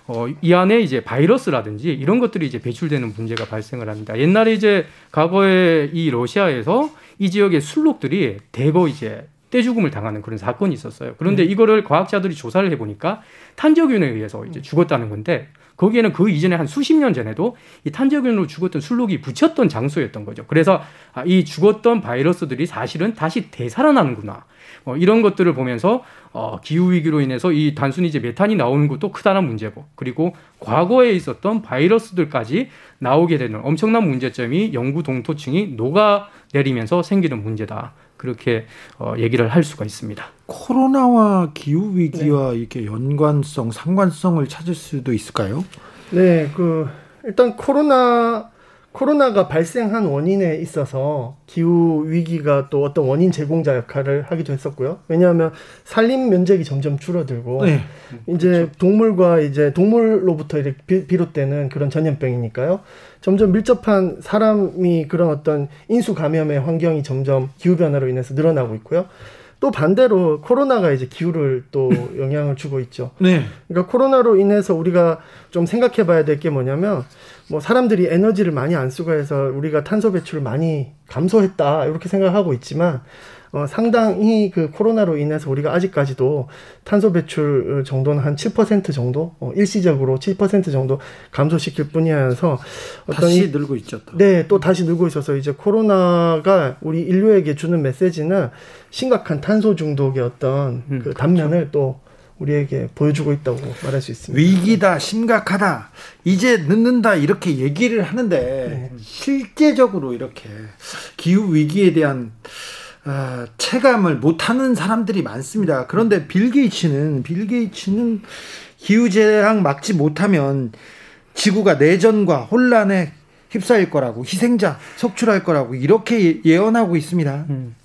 어, 이 안에 이제 바이러스라든지 이런 것들이 이제 배출되는 문제가 발생을 합니다. 옛날에 이제 과거에 이 러시아에서 이 지역의 술록들이 대거 이제 떼죽음을 당하는 그런 사건이 있었어요. 그런데 음. 이거를 과학자들이 조사를 해보니까 탄저균에 의해서 이제 죽었다는 건데 거기에는 그 이전에 한 수십 년 전에도 이 탄저균으로 죽었던 술록이 붙였던 장소였던 거죠. 그래서 아, 이 죽었던 바이러스들이 사실은 다시 되살아나는구나. 어, 이런 것들을 보면서 어, 기후 위기로 인해서 이 단순히 이제 메탄이 나오는 것도 크다는 문제고 그리고 과거에 있었던 바이러스들까지 나오게 되는 엄청난 문제점이 영구 동토층이 녹아 내리면서 생기는 문제다. 그렇게 어, 얘기를 할 수가 있습니다. 코로나와 기후 위기와 네. 이렇게 연관성, 상관성을 찾을 수도 있을까요? 네, 그 일단 코로나 코로나가 발생한 원인에 있어서 기후 위기가 또 어떤 원인 제공자 역할을 하기도 했었고요. 왜냐하면 산림 면적이 점점 줄어들고 네. 이제 그렇죠. 동물과 이제 동물로부터 이렇게 비롯되는 그런 전염병이니까요. 점점 밀접한 사람이 그런 어떤 인수 감염의 환경이 점점 기후 변화로 인해서 늘어나고 있고요. 또 반대로 코로나가 이제 기후를 또 영향을 주고 있죠. 네. 그러니까 코로나로 인해서 우리가 좀 생각해 봐야 될 게 뭐냐면 뭐 사람들이 에너지를 많이 안 쓰고 해서 우리가 탄소 배출을 많이 감소했다 이렇게 생각하고 있지만 어, 상당히 그 코로나로 인해서 우리가 아직까지도 탄소 배출 정도는 한 7% 정도 어, 일시적으로 7% 정도 감소시킬 뿐이어서 어떤 다시 이, 늘고 있죠. 또. 네, 또 다시 늘고 있어서 이제 코로나가 우리 인류에게 주는 메시지는 심각한 탄소 중독의 어떤 음, 그 단면을 그렇죠. 또 우리에게 보여주고 있다고 말할 수 있습니다. 위기다, 심각하다, 이제 늦는다 이렇게 얘기를 하는데 네. 실제적으로 이렇게 기후 위기에 대한 어, 체감을 못하는 사람들이 많습니다. 그런데 빌 게이츠는 빌 게이츠는 기후 재앙 막지 못하면 지구가 내전과 혼란에 휩싸일 거라고 희생자 속출할 거라고 이렇게 예언하고 있습니다. 음.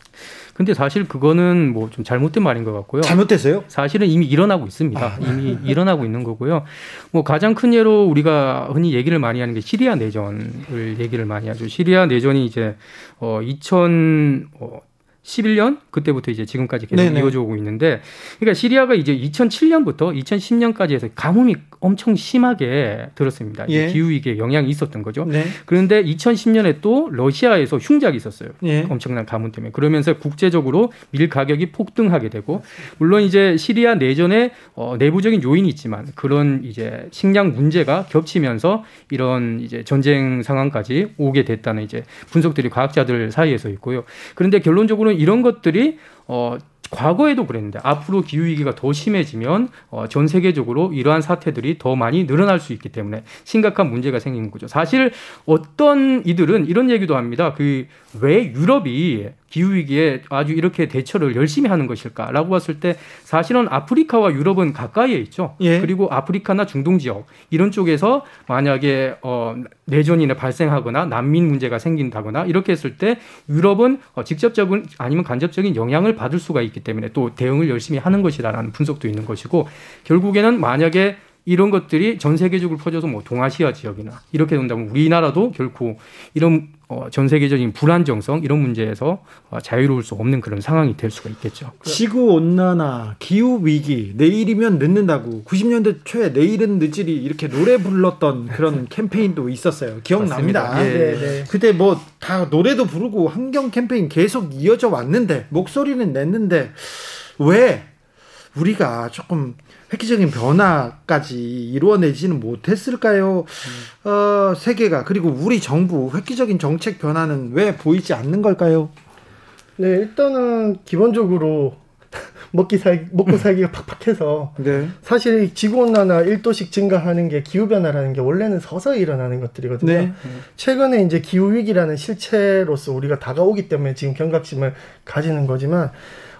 근데 사실 그거는 뭐 좀 잘못된 말인 것 같고요. 잘못됐어요? 사실은 이미 일어나고 있습니다. 아. 이미 일어나고 있는 거고요. 뭐 가장 큰 예로 우리가 흔히 얘기를 많이 하는 게 시리아 내전을 얘기를 많이 하죠. 시리아 내전이 이제 어 2000, 어 11년 그때부터 이제 지금까지 계속 네네. 이어져 오고 있는데 그러니까 시리아가 이제 2007년부터 2010년까지 해서 가뭄이 엄청 심하게 들었습니다. 예. 기후 위기에 영향이 있었던 거죠. 네. 그런데 2010년에 또 러시아에서 흉작이 있었어요. 예. 엄청난 가뭄 때문에 그러면서 국제적으로 밀 가격이 폭등하게 되고 물론 이제 시리아 내전에 어, 내부적인 요인이 있지만 그런 이제 식량 문제가 겹치면서 이런 이제 전쟁 상황까지 오게 됐다는 이제 분석들이 과학자들 사이에서 있고요. 그런데 결론적으로 이런 것들이 어 과거에도 그랬는데 앞으로 기후 위기가 더 심해지면 어, 전 세계적으로 이러한 사태들이 더 많이 늘어날 수 있기 때문에 심각한 문제가 생기는 거죠. 사실 어떤 이들은 이런 얘기도 합니다. 그 왜 유럽이 기후 위기에 아주 이렇게 대처를 열심히 하는 것일까라고 봤을 때 사실은 아프리카와 유럽은 가까이에 있죠. 예. 그리고 아프리카나 중동 지역 이런 쪽에서 만약에 어 내전이나 발생하거나 난민 문제가 생긴다거나 이렇게 했을 때 유럽은 어 직접적인 아니면 간접적인 영향을 받을 수가 있기 때문에 또 대응을 열심히 하는 것이다라는 분석도 있는 것이고 결국에는 만약에 이런 것들이 전 세계적으로 퍼져서 뭐 동아시아 지역이나 이렇게 된다면 우리나라도 결코 이런 어, 전 세계적인 불안정성 이런 문제에서 어, 자유로울 수 없는 그런 상황이 될 수가 있겠죠. 지구 온난화, 기후 위기, 내일이면 늦는다고 90년대 초에 내일은 늦으리 이렇게 노래 불렀던 그런 캠페인도 있었어요. 기억납니다. 예. 네, 네. 그때 뭐 다 노래도 부르고 환경 캠페인 계속 이어져 왔는데 목소리는 냈는데 왜 우리가 조금 획기적인 변화까지 이루어내지는 못했을까요? 음. 어, 세계가 그리고 우리 정부 획기적인 정책 변화는 왜 보이지 않는 걸까요? 네, 일단은 기본적으로 먹기 살 먹고 살기가 팍팍해서 네. 사실 지구 온난화 1도씩 증가하는 게 기후 변화라는 게 원래는 서서히 일어나는 것들이거든요. 네. 최근에 이제 기후 위기라는 실체로서 우리가 다가오기 때문에 지금 경각심을 가지는 거지만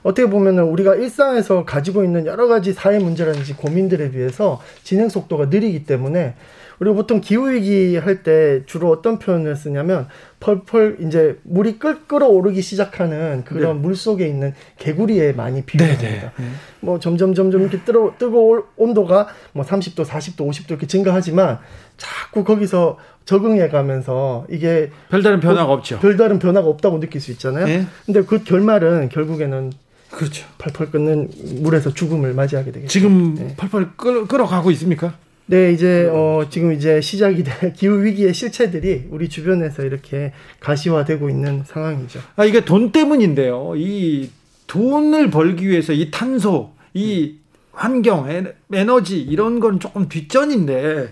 어떻게 보면은 우리가 일상에서 가지고 있는 여러 가지 사회 문제라든지 고민들에 비해서 진행 속도가 느리기 때문에 우리가 보통 기후위기 할 때 주로 어떤 표현을 쓰냐면 펄펄 이제 물이 끓, 끓어오르기 시작하는 그런 네. 물 속에 있는 개구리에 많이 비유합니다. 네, 네. 네. 뭐 점점 점점 이렇게 뜨거, 뜨거울 온도가 뭐 30도, 40도, 50도 이렇게 증가하지만 자꾸 거기서 적응해 가면서 이게 별다른 변화가 없죠. 별다른 변화가 없다고 느낄 수 있잖아요. 네. 근데 그 결말은 결국에는 그렇죠. 펄펄 끓는 물에서 죽음을 맞이하게 되겠죠. 지금 네. 펄펄 끓, 끓어가고 있습니까? 네, 이제 어 지금 이제 시작이 된 기후 위기의 실체들이 우리 주변에서 이렇게 가시화되고 있는 상황이죠. 아 이게 돈 때문인데요. 이 돈을 벌기 위해서 이 탄소, 이 환경, 에너지 이런 건 조금 뒷전인데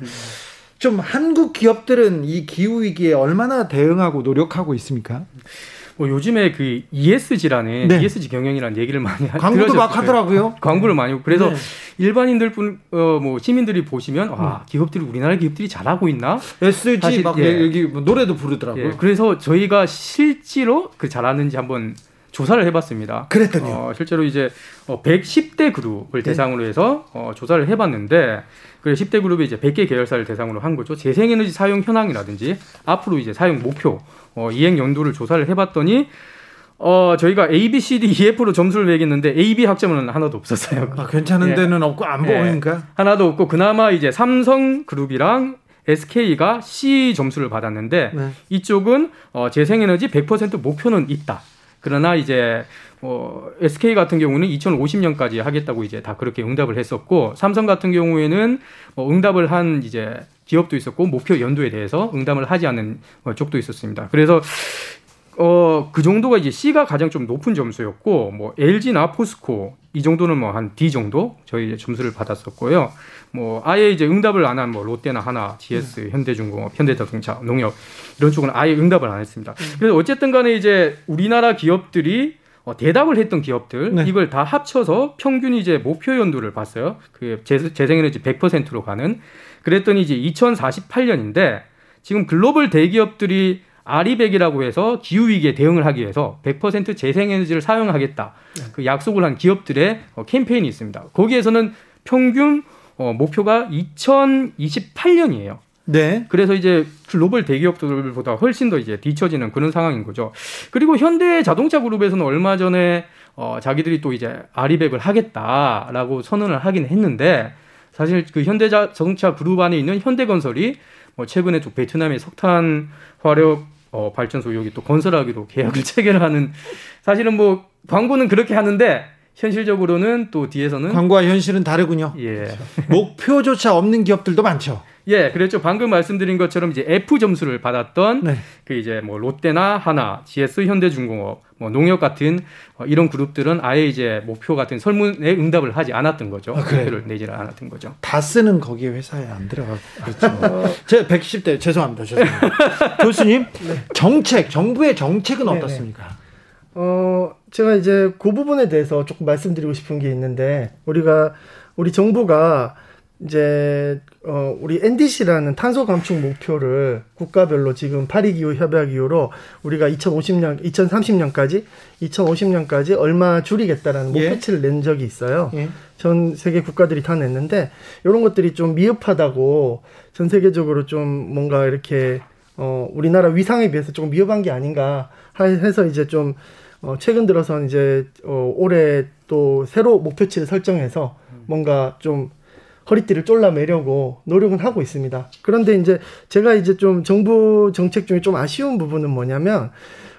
좀 한국 기업들은 이 기후 위기에 얼마나 대응하고 노력하고 있습니까? 뭐 요즘에 그 ESG라는 네. ESG 경영이라는 얘기를 많이 광고도 막 하더라고요. 광고를 많이 하고 그래서 네. 일반인들 뿐 어 뭐 시민들이 보시면 와 기업들이 우리나라 기업들이 잘하고 있나? SG 사실, 막 예. 여기 뭐 노래도 부르더라고요. 예. 그래서 저희가 실제로 그 잘하는지 한번 조사를 해봤습니다. 그랬더니 어, 실제로 이제 110대 어, 그룹을 네. 대상으로 해서 어, 조사를 해봤는데 그 10대 그룹이 이제 100개 계열사를 대상으로 한 거죠. 재생에너지 사용 현황이라든지 앞으로 이제 사용 목표 어, 이행 연도를 조사를 해봤더니 어, 저희가 A, B, C, D, E, F로 점수를 매겼는데 A, B 학점은 하나도 없었어요. 아, 괜찮은 예. 데는 없고 안 예. 보니까 하나도 없고 그나마 이제 삼성 그룹이랑 SK가 C 점수를 받았는데 네. 이쪽은 어, 재생에너지 100% 목표는 있다. 그러나 이제 어, SK 같은 경우는 2050년까지 하겠다고 이제 다 그렇게 응답을 했었고 삼성 같은 경우에는 뭐 응답을 한 이제 기업도 있었고 목표 연도에 대해서 응답을 하지 않는 어, 쪽도 있었습니다. 그래서 어, 그 정도가 이제 C가 가장 좀 높은 점수였고, 뭐, LG나 포스코, 이 정도는 뭐 한 D 정도 저희 점수를 받았었고요. 뭐, 아예 이제 응답을 안 한 뭐, 롯데나 하나, GS, 음. 현대중공업, 현대자동차, 농협, 이런 쪽은 아예 응답을 안 했습니다. 음. 그래서 어쨌든 간에 이제 우리나라 기업들이 어, 대답을 했던 기업들 네. 이걸 다 합쳐서 평균 이제 목표 연도를 봤어요. 그 재생에너지 100%로 가는 그랬더니 이제 2048년인데 지금 글로벌 대기업들이 아리백이라고 해서 기후 위기에 대응을 하기 위해서 100% 재생에너지를 사용하겠다. 네. 그 약속을 한 기업들의 어, 캠페인이 있습니다. 거기에서는 평균 어, 목표가 2028년이에요. 네. 그래서 이제 글로벌 대기업들보다 훨씬 더 이제 뒤처지는 그런 상황인 거죠. 그리고 현대 자동차 그룹에서는 얼마 전에 어, 자기들이 또 이제 아리백을 하겠다라고 선언을 하긴 했는데 사실 그 현대 자동차 그룹 안에 있는 현대건설이 뭐 최근에 또 베트남의 석탄 화력 어, 발전소 여기 또 건설하기로 계약을 체결하는 사실은 뭐 광고는 그렇게 하는데 현실적으로는 또 뒤에서는 광고와 현실은 다르군요. 예. 목표조차 없는 기업들도 많죠. 예, 그랬죠. 방금 말씀드린 것처럼 이제 F 점수를 받았던 네. 그 이제 뭐 롯데나 하나, GS, 현대중공업, 뭐 농협 같은 어, 이런 그룹들은 아예 이제 목표 같은 설문에 응답을 하지 않았던 거죠. 아, 목표를 내지를 않았던 거죠. 다 쓰는 거기 회사에 안 들어가고 그렇죠. 제 110대 죄송합니다. 죄송합니다. 교수님 네. 정책 정부의 정책은 네네. 어떻습니까? 어 제가 이제 그 부분에 대해서 조금 말씀드리고 싶은 게 있는데 우리가 우리 정부가 이제 어 우리 NDC라는 탄소 감축 목표를 국가별로 지금 파리 기후 협약 이후로 우리가 2050년 2030년까지 2050년까지 얼마 줄이겠다라는 예. 목표치를 낸 적이 있어요. 예. 전 세계 국가들이 다 냈는데 이런 것들이 좀 미흡하다고 전 세계적으로 좀 뭔가 이렇게 어 우리나라 위상에 비해서 조금 미흡한 게 아닌가 해서 이제 좀 어 최근 들어선 이제 어 올해 또 새로 목표치를 설정해서 뭔가 좀 허리띠를 쫄라매려고 노력은 하고 있습니다. 그런데 이제 제가 이제 좀 정부 정책 중에 좀 아쉬운 부분은 뭐냐면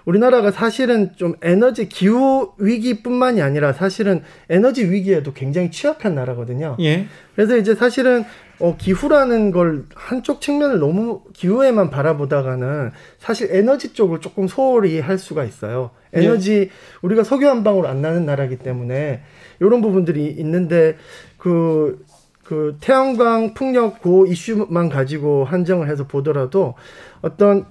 우리나라가 사실은 좀 에너지 기후 위기뿐만이 아니라 사실은 에너지 위기에도 굉장히 취약한 나라거든요. 예. 그래서 이제 사실은 어, 기후라는 걸 한쪽 측면을 너무 기후에만 바라보다가는 사실 에너지 쪽을 조금 소홀히 할 수가 있어요. 에너지 예. 우리가 석유 한 방울 안 나는 나라기 때문에 이런 부분들이 있는데 그 그 태양광 풍력 고 이슈만 가지고 한정을 해서 보더라도 어떤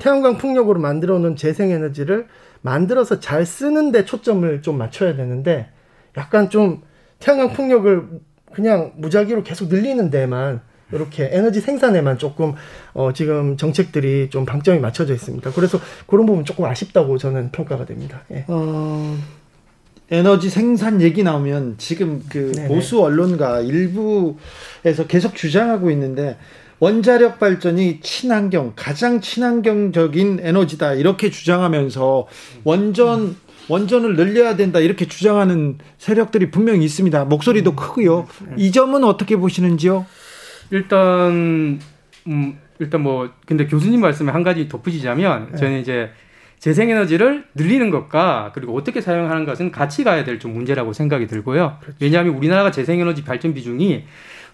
태양광 풍력으로 만들어 놓은 재생에너지를 만들어서 잘 쓰는데 초점을 좀 맞춰야 되는데 약간 좀 태양광 풍력을 그냥 무작위로 계속 늘리는 데만 이렇게 에너지 생산에만 조금 어 지금 정책들이 좀 방점이 맞춰져 있습니다. 그래서 그런 부분 조금 아쉽다고 저는 평가가 됩니다. 예. 어... 에너지 생산 얘기 나오면 지금 그 네네. 보수 언론가 일부에서 계속 주장하고 있는데 원자력 발전이 친환경 가장 친환경적인 에너지다 이렇게 주장하면서 원전 원전을 늘려야 된다 이렇게 주장하는 세력들이 분명히 있습니다. 목소리도 음. 크고요. 이 점은 어떻게 보시는지요? 일단 음 일단 뭐 근데 교수님 말씀에 한 가지 덧붙이자면 네. 저는 이제 재생에너지를 늘리는 것과 그리고 어떻게 사용하는 것은 같이 가야 될 좀 문제라고 생각이 들고요. 그렇죠. 왜냐하면 우리나라가 재생에너지 발전 비중이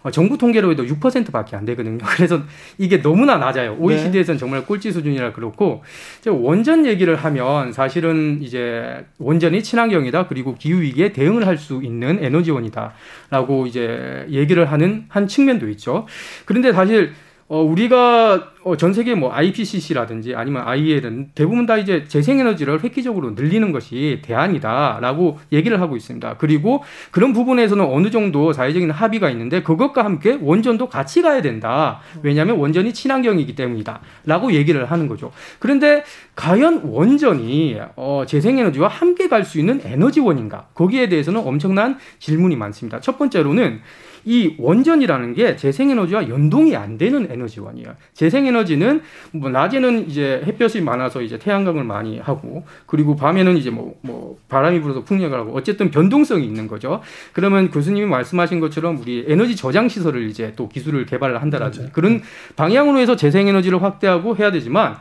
어, 정부 통계로 해도 6%밖에 안 되거든요. 그래서 이게 너무나 낮아요. OECD에서는 네. 정말 꼴찌 수준이라 그렇고 원전 얘기를 하면 사실은 이제 원전이 친환경이다 그리고 기후 위기에 대응을 할 수 있는 에너지원이다라고 이제 얘기를 하는 한 측면도 있죠. 그런데 사실 어, 우리가 어, 전 세계 뭐 IPCC라든지 아니면 IEL은 대부분 다 이제 재생에너지를 획기적으로 늘리는 것이 대안이다라고 얘기를 하고 있습니다. 그리고 그런 부분에서는 어느 정도 사회적인 합의가 있는데 그것과 함께 원전도 같이 가야 된다. 왜냐하면 원전이 친환경이기 때문이다라고 얘기를 하는 거죠. 그런데 과연 원전이 어, 재생에너지와 함께 갈 수 있는 에너지원인가? 거기에 대해서는 엄청난 질문이 많습니다. 첫 번째로는 이 원전이라는 게 재생에너지와 연동이 안 되는 에너지원이에요. 재생에너지는 뭐 낮에는 이제 햇볕이 많아서 이제 태양광을 많이 하고 그리고 밤에는 이제 뭐, 뭐 바람이 불어서 풍력을 하고 어쨌든 변동성이 있는 거죠. 그러면 교수님이 말씀하신 것처럼 우리 에너지 저장 시설을 이제 또 기술을 개발을 한다라든지 그렇죠. 그런 방향으로 해서 재생에너지를 확대하고 해야 되지만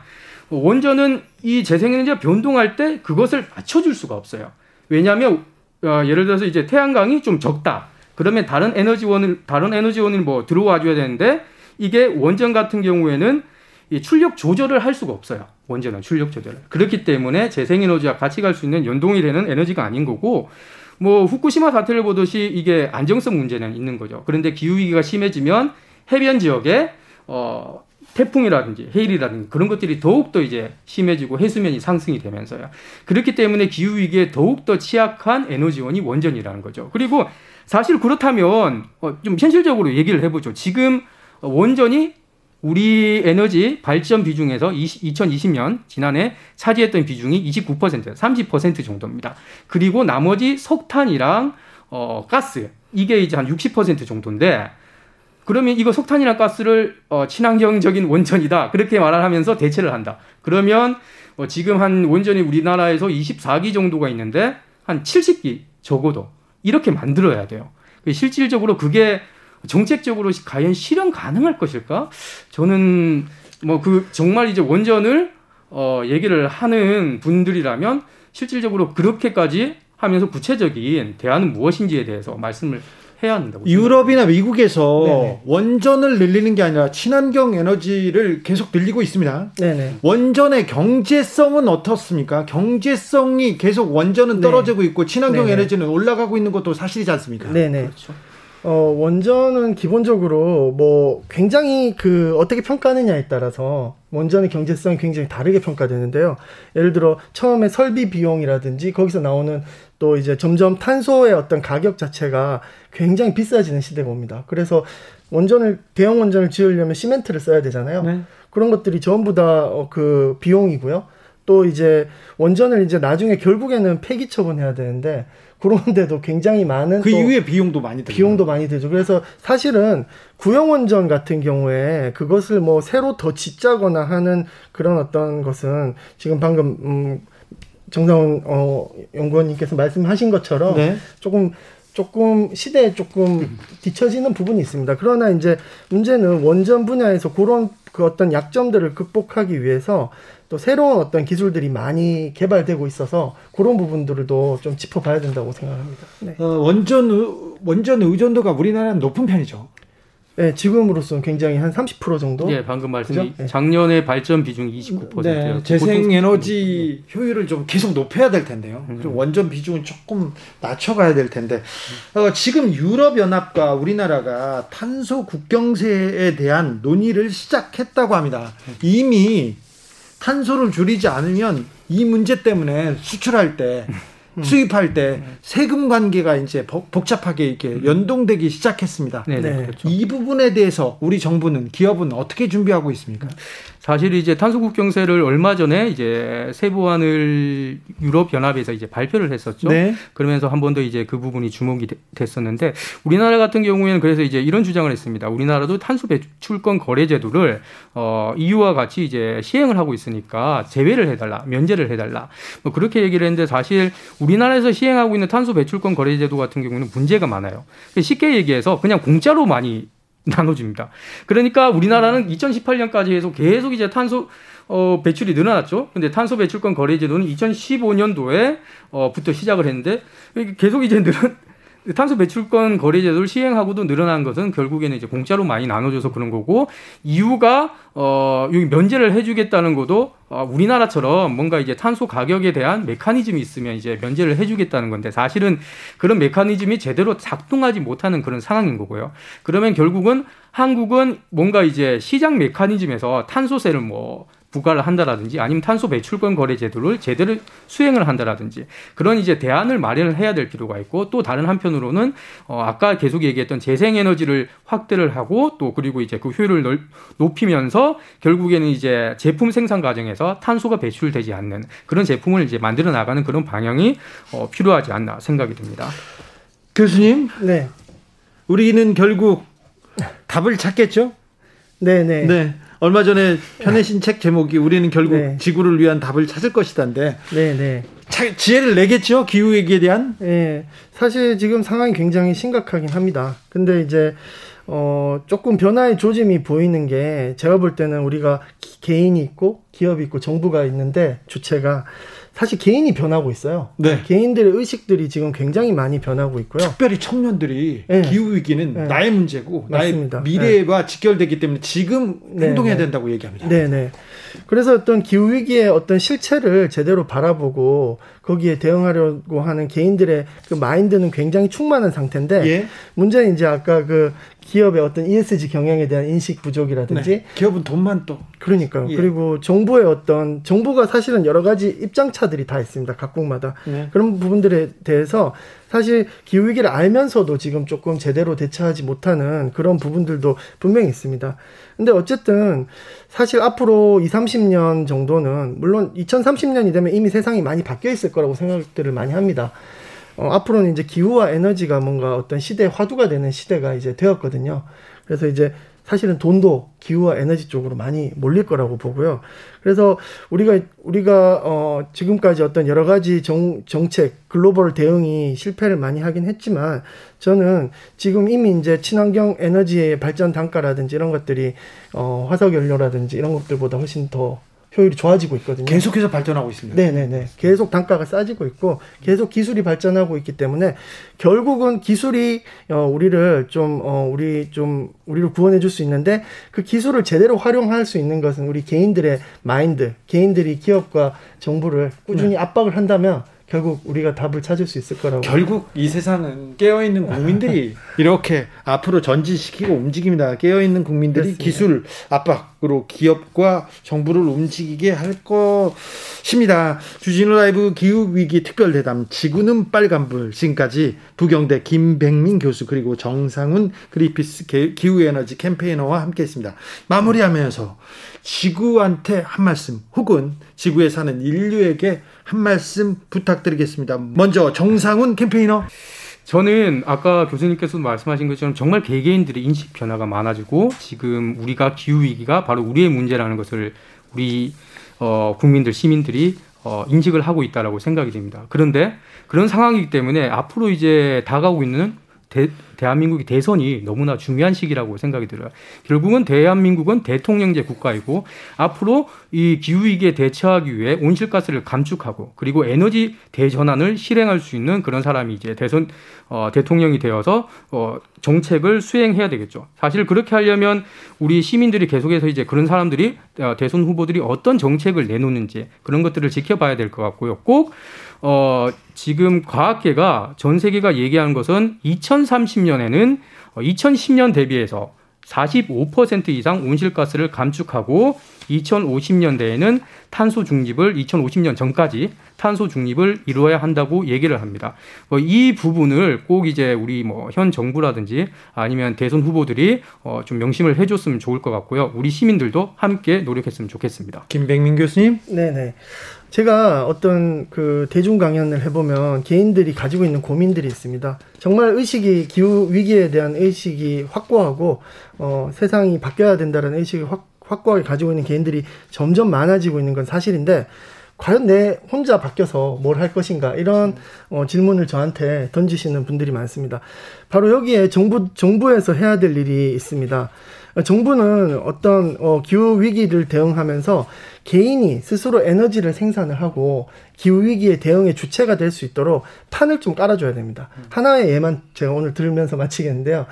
원전은 이 재생에너지가 변동할 때 그것을 맞춰줄 수가 없어요. 왜냐하면 어, 예를 들어서 이제 태양광이 좀 적다. 그러면 다른 에너지원을 다른 에너지원을 뭐 들어와 줘야 되는데 이게 원전 같은 경우에는 이 출력 조절을 할 수가 없어요. 원전은 출력 조절을. 그렇기 때문에 재생에너지와 같이 갈 수 있는 연동이 되는 에너지가 아닌 거고 뭐 후쿠시마 사태를 보듯이 이게 안정성 문제는 있는 거죠. 그런데 기후 위기가 심해지면 해변 지역에 어 태풍이라든지 해일이라든지 그런 것들이 더욱더 이제 심해지고 해수면이 상승이 되면서요. 그렇기 때문에 기후 위기에 더욱더 취약한 에너지원이 원전이라는 거죠. 그리고 사실 그렇다면 어, 좀 현실적으로 얘기를 해보죠. 지금 원전이 우리 에너지 발전 비중에서 20, 2020년 지난해 차지했던 비중이 29% 30% 정도입니다. 그리고 나머지 석탄이랑 어, 가스 이게 이제 한 60% 정도인데 그러면 이거 석탄이나 가스를 어, 친환경적인 원전이다 그렇게 말을 하면서 대체를 한다. 그러면 어, 지금 한 원전이 우리나라에서 24기 정도가 있는데 한 70기 적어도 이렇게 만들어야 돼요. 그 실질적으로 그게 정책적으로 과연 실현 가능할 것일까? 저는 뭐 그 정말 이제 원전을 어 얘기를 하는 분들이라면 실질적으로 그렇게까지 하면서 구체적인 대안은 무엇인지에 대해서 말씀을 해야 한다고. 유럽이나 미국에서 네네. 원전을 늘리는 게 아니라 친환경 에너지를 계속 늘리고 있습니다. 네네. 원전의 경제성은 어떻습니까? 경제성이 계속 원전은 네. 떨어지고 있고 친환경 네네. 에너지는 올라가고 있는 것도 사실이지 않습니까? 네네. 그렇죠. 어, 원전은 기본적으로 뭐 굉장히 그 어떻게 평가하느냐에 따라서 원전의 경제성이 굉장히 다르게 평가되는데요. 예를 들어 처음에 설비 비용이라든지 거기서 나오는 또 이제 점점 탄소의 어떤 가격 자체가 굉장히 비싸지는 시대가 옵니다. 그래서 원전을 대형 원전을 지으려면 시멘트를 써야 되잖아요. 네. 그런 것들이 전부 다그 어, 비용이고요. 또 이제 원전을 이제 나중에 결국에는 폐기 처분해야 되는데 그런데도 굉장히 많은 그 이후에 비용도 많이 들죠. 비용도 많이 들죠. 그래서 사실은 구형 원전 같은 경우에 그것을 뭐 새로 더 짓자거나 하는 그런 어떤 것은 지금 방금 음 정상훈 어 연구원님께서 말씀하신 것처럼 네. 조금 조금 시대에 조금 뒤처지는 부분이 있습니다. 그러나 이제 문제는 원전 분야에서 그런 그 어떤 약점들을 극복하기 위해서 또 새로운 어떤 기술들이 많이 개발되고 있어서 그런 부분들도 좀 짚어봐야 된다고 생각합니다. 네. 어, 원전 원전 의존도가 우리나라는 높은 편이죠. 네, 지금으로서는 굉장히 한 30% 정도. 예, 방금 말씀 네. 작년에 발전 비중 29%예요. 네, 재생 에너지 효율을 좀 계속 높여야 될 텐데요. 음. 그리고 원전 비중은 조금 낮춰가야 될 텐데 어, 지금 유럽 연합과 우리나라가 탄소 국경세에 대한 논의를 시작했다고 합니다. 이미 탄소를 줄이지 않으면 이 문제 때문에 수출할 때 음. 수입할 때 음. 세금 관계가 이제 복잡하게 이렇게 음. 연동되기 시작했습니다. 네, 네. 그렇죠. 이 부분에 대해서 우리 정부는 기업은 어떻게 준비하고 있습니까? 사실 이제 탄소국 경세를 얼마 전에 이제 세부안을 유럽 연합에서 이제 발표를 했었죠. 네. 그러면서 한 번 더 이제 그 부분이 주목이 됐었는데 우리나라 같은 경우에는 그래서 이제 이런 주장을 했습니다. 우리나라도 탄소 배출권 거래 제도를 어 EU와 같이 이제 시행을 하고 있으니까 제외를 해달라, 면제를 해달라. 뭐 그렇게 얘기를 했는데 사실 우리나라에서 시행하고 있는 탄소 배출권 거래 제도 같은 경우는 문제가 많아요. 쉽게 얘기해서 그냥 공짜로 많이 나눠줍니다. 그러니까 우리나라는 2018년까지 해서 계속 이제 탄소 어, 배출이 늘어났죠. 근데 탄소 배출권 거래 제도는 2015년도에 어, 부터 시작을 했는데 계속 이제 늘어 탄소 배출권 거래 제도를 시행하고도 늘어난 것은 결국에는 이제 공짜로 많이 나눠줘서 그런 거고 이유가 어 여기 면제를 해주겠다는 것도 어, 우리나라처럼 뭔가 이제 탄소 가격에 대한 메커니즘이 있으면 이제 면제를 해주겠다는 건데 사실은 그런 메커니즘이 제대로 작동하지 못하는 그런 상황인 거고요. 그러면 결국은 한국은 뭔가 이제 시장 메커니즘에서 탄소세를 뭐 부과를 한다라든지 아니면 탄소 배출권 거래 제도를 제대로 수행을 한다라든지 그런 이제 대안을 마련을 해야 될 필요가 있고 또 다른 한편으로는 어 아까 계속 얘기했던 재생 에너지를 확대를 하고 또 그리고 이제 그 효율을 넓, 높이면서 결국에는 이제 제품 생산 과정에서 탄소가 배출되지 않는 그런 제품을 이제 만들어 나가는 그런 방향이 어 필요하지 않나 생각이 듭니다. 교수님, 네. 우리는 결국 답을 찾겠죠? 네네. 네. 얼마 전에 편해신 책 제목이 우리는 결국 네. 지구를 위한 답을 찾을 것이다인데 네, 네. 지혜를 내겠죠 기후 위기에 대한. 네, 사실 지금 상황이 굉장히 심각하긴 합니다. 근데 이제 어 조금 변화의 조짐이 보이는 게 제가 볼 때는 우리가 개인이 있고 기업이 있고 정부가 있는데 주체가 사실 개인이 변하고 있어요. 네. 개인들의 의식들이 지금 굉장히 많이 변하고 있고요. 특별히 청년들이 네. 기후 위기는 네. 나의 문제고 맞습니다. 나의 미래와 네. 직결되기 때문에 지금 네, 행동해야 네. 된다고 얘기합니다. 네, 네. 그래서 어떤 기후 위기의 어떤 실체를 제대로 바라보고 거기에 대응하려고 하는 개인들의 그 마인드는 굉장히 충만한 상태인데 예. 문제는 이제 아까 그 기업의 어떤 ESG 경영에 대한 인식 부족이라든지 네. 기업은 돈만 또 그러니까요. 예. 그리고 정부의 어떤 정부가 사실은 여러 가지 입장차들이 다 있습니다. 각국마다 네. 그런 부분들에 대해서 사실 기후 위기를 알면서도 지금 조금 제대로 대처하지 못하는 그런 부분들도 분명히 있습니다. 근데 어쨌든 사실 앞으로 2, 30년 정도는 물론 2030년이 되면 이미 세상이 많이 바뀌어 있을 거라고 생각들을 많이 합니다. 어, 앞으로는 이제 기후와 에너지가 뭔가 어떤 시대의 화두가 되는 시대가 이제 되었거든요. 그래서 이제 사실은 돈도 기후와 에너지 쪽으로 많이 몰릴 거라고 보고요. 그래서 우리가 우리가 어 지금까지 어떤 여러 가지 정 정책 글로벌 대응이 실패를 많이 하긴 했지만 저는 지금 이미 이제 친환경 에너지의 발전 단가라든지 이런 것들이 어 화석 연료라든지 이런 것들보다 훨씬 더 효율이 좋아지고 있거든요. 계속해서 발전하고 있습니다. 네네네. 계속 단가가 싸지고 있고 계속 기술이 발전하고 있기 때문에 결국은 기술이 어 우리를 좀 어 우리 좀 우리를 구원해 줄 수 있는데 그 기술을 제대로 활용할 수 있는 것은 우리 개인들의 마인드, 개인들이 기업과 정부를 꾸준히 네. 압박을 한다면 결국 우리가 답을 찾을 수 있을 거라고. 결국 이 세상은 깨어있는 국민들이 이렇게 앞으로 전진시키고 움직입니다. 깨어있는 국민들이 그렇습니다. 기술 압박으로 기업과 정부를 움직이게 할 것입니다. 주진우 라이브 기후위기 특별대담 지구는 빨간불 지금까지 부경대 김백민 교수 그리고 정상훈 그리피스 기후에너지 캠페이너와 함께했습니다. 마무리하면서 지구한테 한 말씀 혹은 지구에 사는 인류에게 한 말씀 부탁드리겠습니다. 먼저 정상훈 캠페이너. 저는 아까 교수님께서도 말씀하신 것처럼 정말 개개인들의 인식 변화가 많아지고 지금 우리가 기후 위기가 바로 우리의 문제라는 것을 우리 어, 국민들 시민들이 어, 인식을 하고 있다라고 생각이 됩니다. 그런데 그런 상황이기 때문에 앞으로 이제 다가오고 있는 대, 대한민국이 대선이 너무나 중요한 시기라고 생각이 들어요. 결국은 대한민국은 대통령제 국가이고 앞으로 이 기후 위기에 대처하기 위해 온실가스를 감축하고 그리고 에너지 대전환을 실행할 수 있는 그런 사람이 이제 대선 어, 대통령이 되어서 어, 정책을 수행해야 되겠죠. 사실 그렇게 하려면 우리 시민들이 계속해서 이제 그런 사람들이 어, 대선 후보들이 어떤 정책을 내놓는지 그런 것들을 지켜봐야 될 것 같고요. 꼭 어, 지금 과학계가 전 세계가 얘기하는 것은 2030년에는 2010년 어, 대비해서 45% 이상 온실가스를 감축하고 2050년대에는 탄소 중립을 2050년 전까지 탄소 중립을 이루어야 한다고 얘기를 합니다. 뭐 이 부분을 꼭 이제 우리 뭐 현 정부라든지 아니면 대선 후보들이 어 좀 명심을 해줬으면 좋을 것 같고요. 우리 시민들도 함께 노력했으면 좋겠습니다. 김백민 교수님. 네네. 제가 어떤 그 대중 강연을 해보면 개인들이 가지고 있는 고민들이 있습니다. 정말 의식이 기후 위기에 대한 의식이 확고하고 어, 세상이 바뀌어야 된다는 의식이 확, 확고하게 가지고 있는 개인들이 점점 많아지고 있는 건 사실인데 과연 내 혼자 바뀌어서 뭘 할 것인가 이런 어, 질문을 저한테 던지시는 분들이 많습니다. 바로 여기에 정부 정부에서 해야 될 일이 있습니다. 정부는 어떤 어, 기후 위기를 대응하면서 개인이 스스로 에너지를 생산을 하고 기후 위기에 대응의 주체가 될 수 있도록 판을 좀 깔아줘야 됩니다. 하나의 예만 제가 오늘 들으면서 마치겠는데요.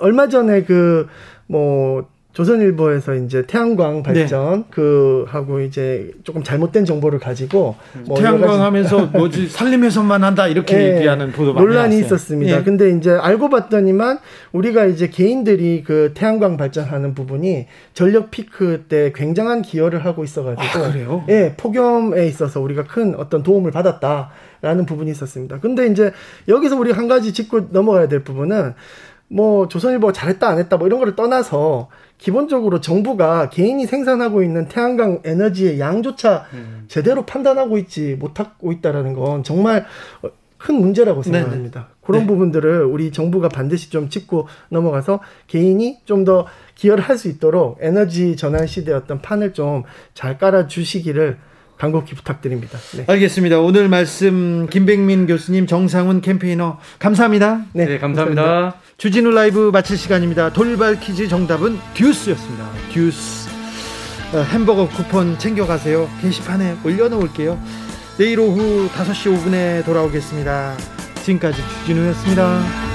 얼마 전에 그뭐 조선일보에서 이제 태양광 네. 발전 네. 그 하고 이제 조금 잘못된 정보를 가지고 뭐 태양광 하면서 뭐지 산림훼손만 한다 이렇게 네. 얘기하는 보도 논란이 나왔어요. 있었습니다. 네. 근데 이제 알고 봤더니만 우리가 이제 개인들이 그 태양광 발전하는 부분이 전력 피크 때 굉장한 기여를 하고 있어가지고 아, 그래요? 예 폭염에 있어서 우리가 큰 어떤 도움을 받았다라는 부분이 있었습니다. 근데 이제 여기서 우리 한 가지 짚고 넘어가야 될 부분은 뭐 조선일보가 잘했다 안 했다 뭐 이런 거를 떠나서 기본적으로 정부가 개인이 생산하고 있는 태양광 에너지의 양조차 음. 제대로 판단하고 있지 못하고 있다라는 건 정말 큰 문제라고 생각합니다. 네네. 그런 네. 부분들을 우리 정부가 반드시 좀 짚고 넘어가서 개인이 좀 더 기여를 할 수 있도록 에너지 전환 어떤 판을 좀 잘 깔아 주시기를 간곡히 부탁드립니다. 네. 알겠습니다. 오늘 말씀 김백민 교수님, 정상훈 캠페이너 감사합니다. 네, 네 감사합니다. 감사합니다. 주진우 라이브 마칠 시간입니다. 돌발 퀴즈 정답은 듀스였습니다. 듀스. 어, 햄버거 쿠폰 챙겨가세요. 게시판에 올려놓을게요. 내일 오후 5시 5분에 돌아오겠습니다. 지금까지 주진우였습니다.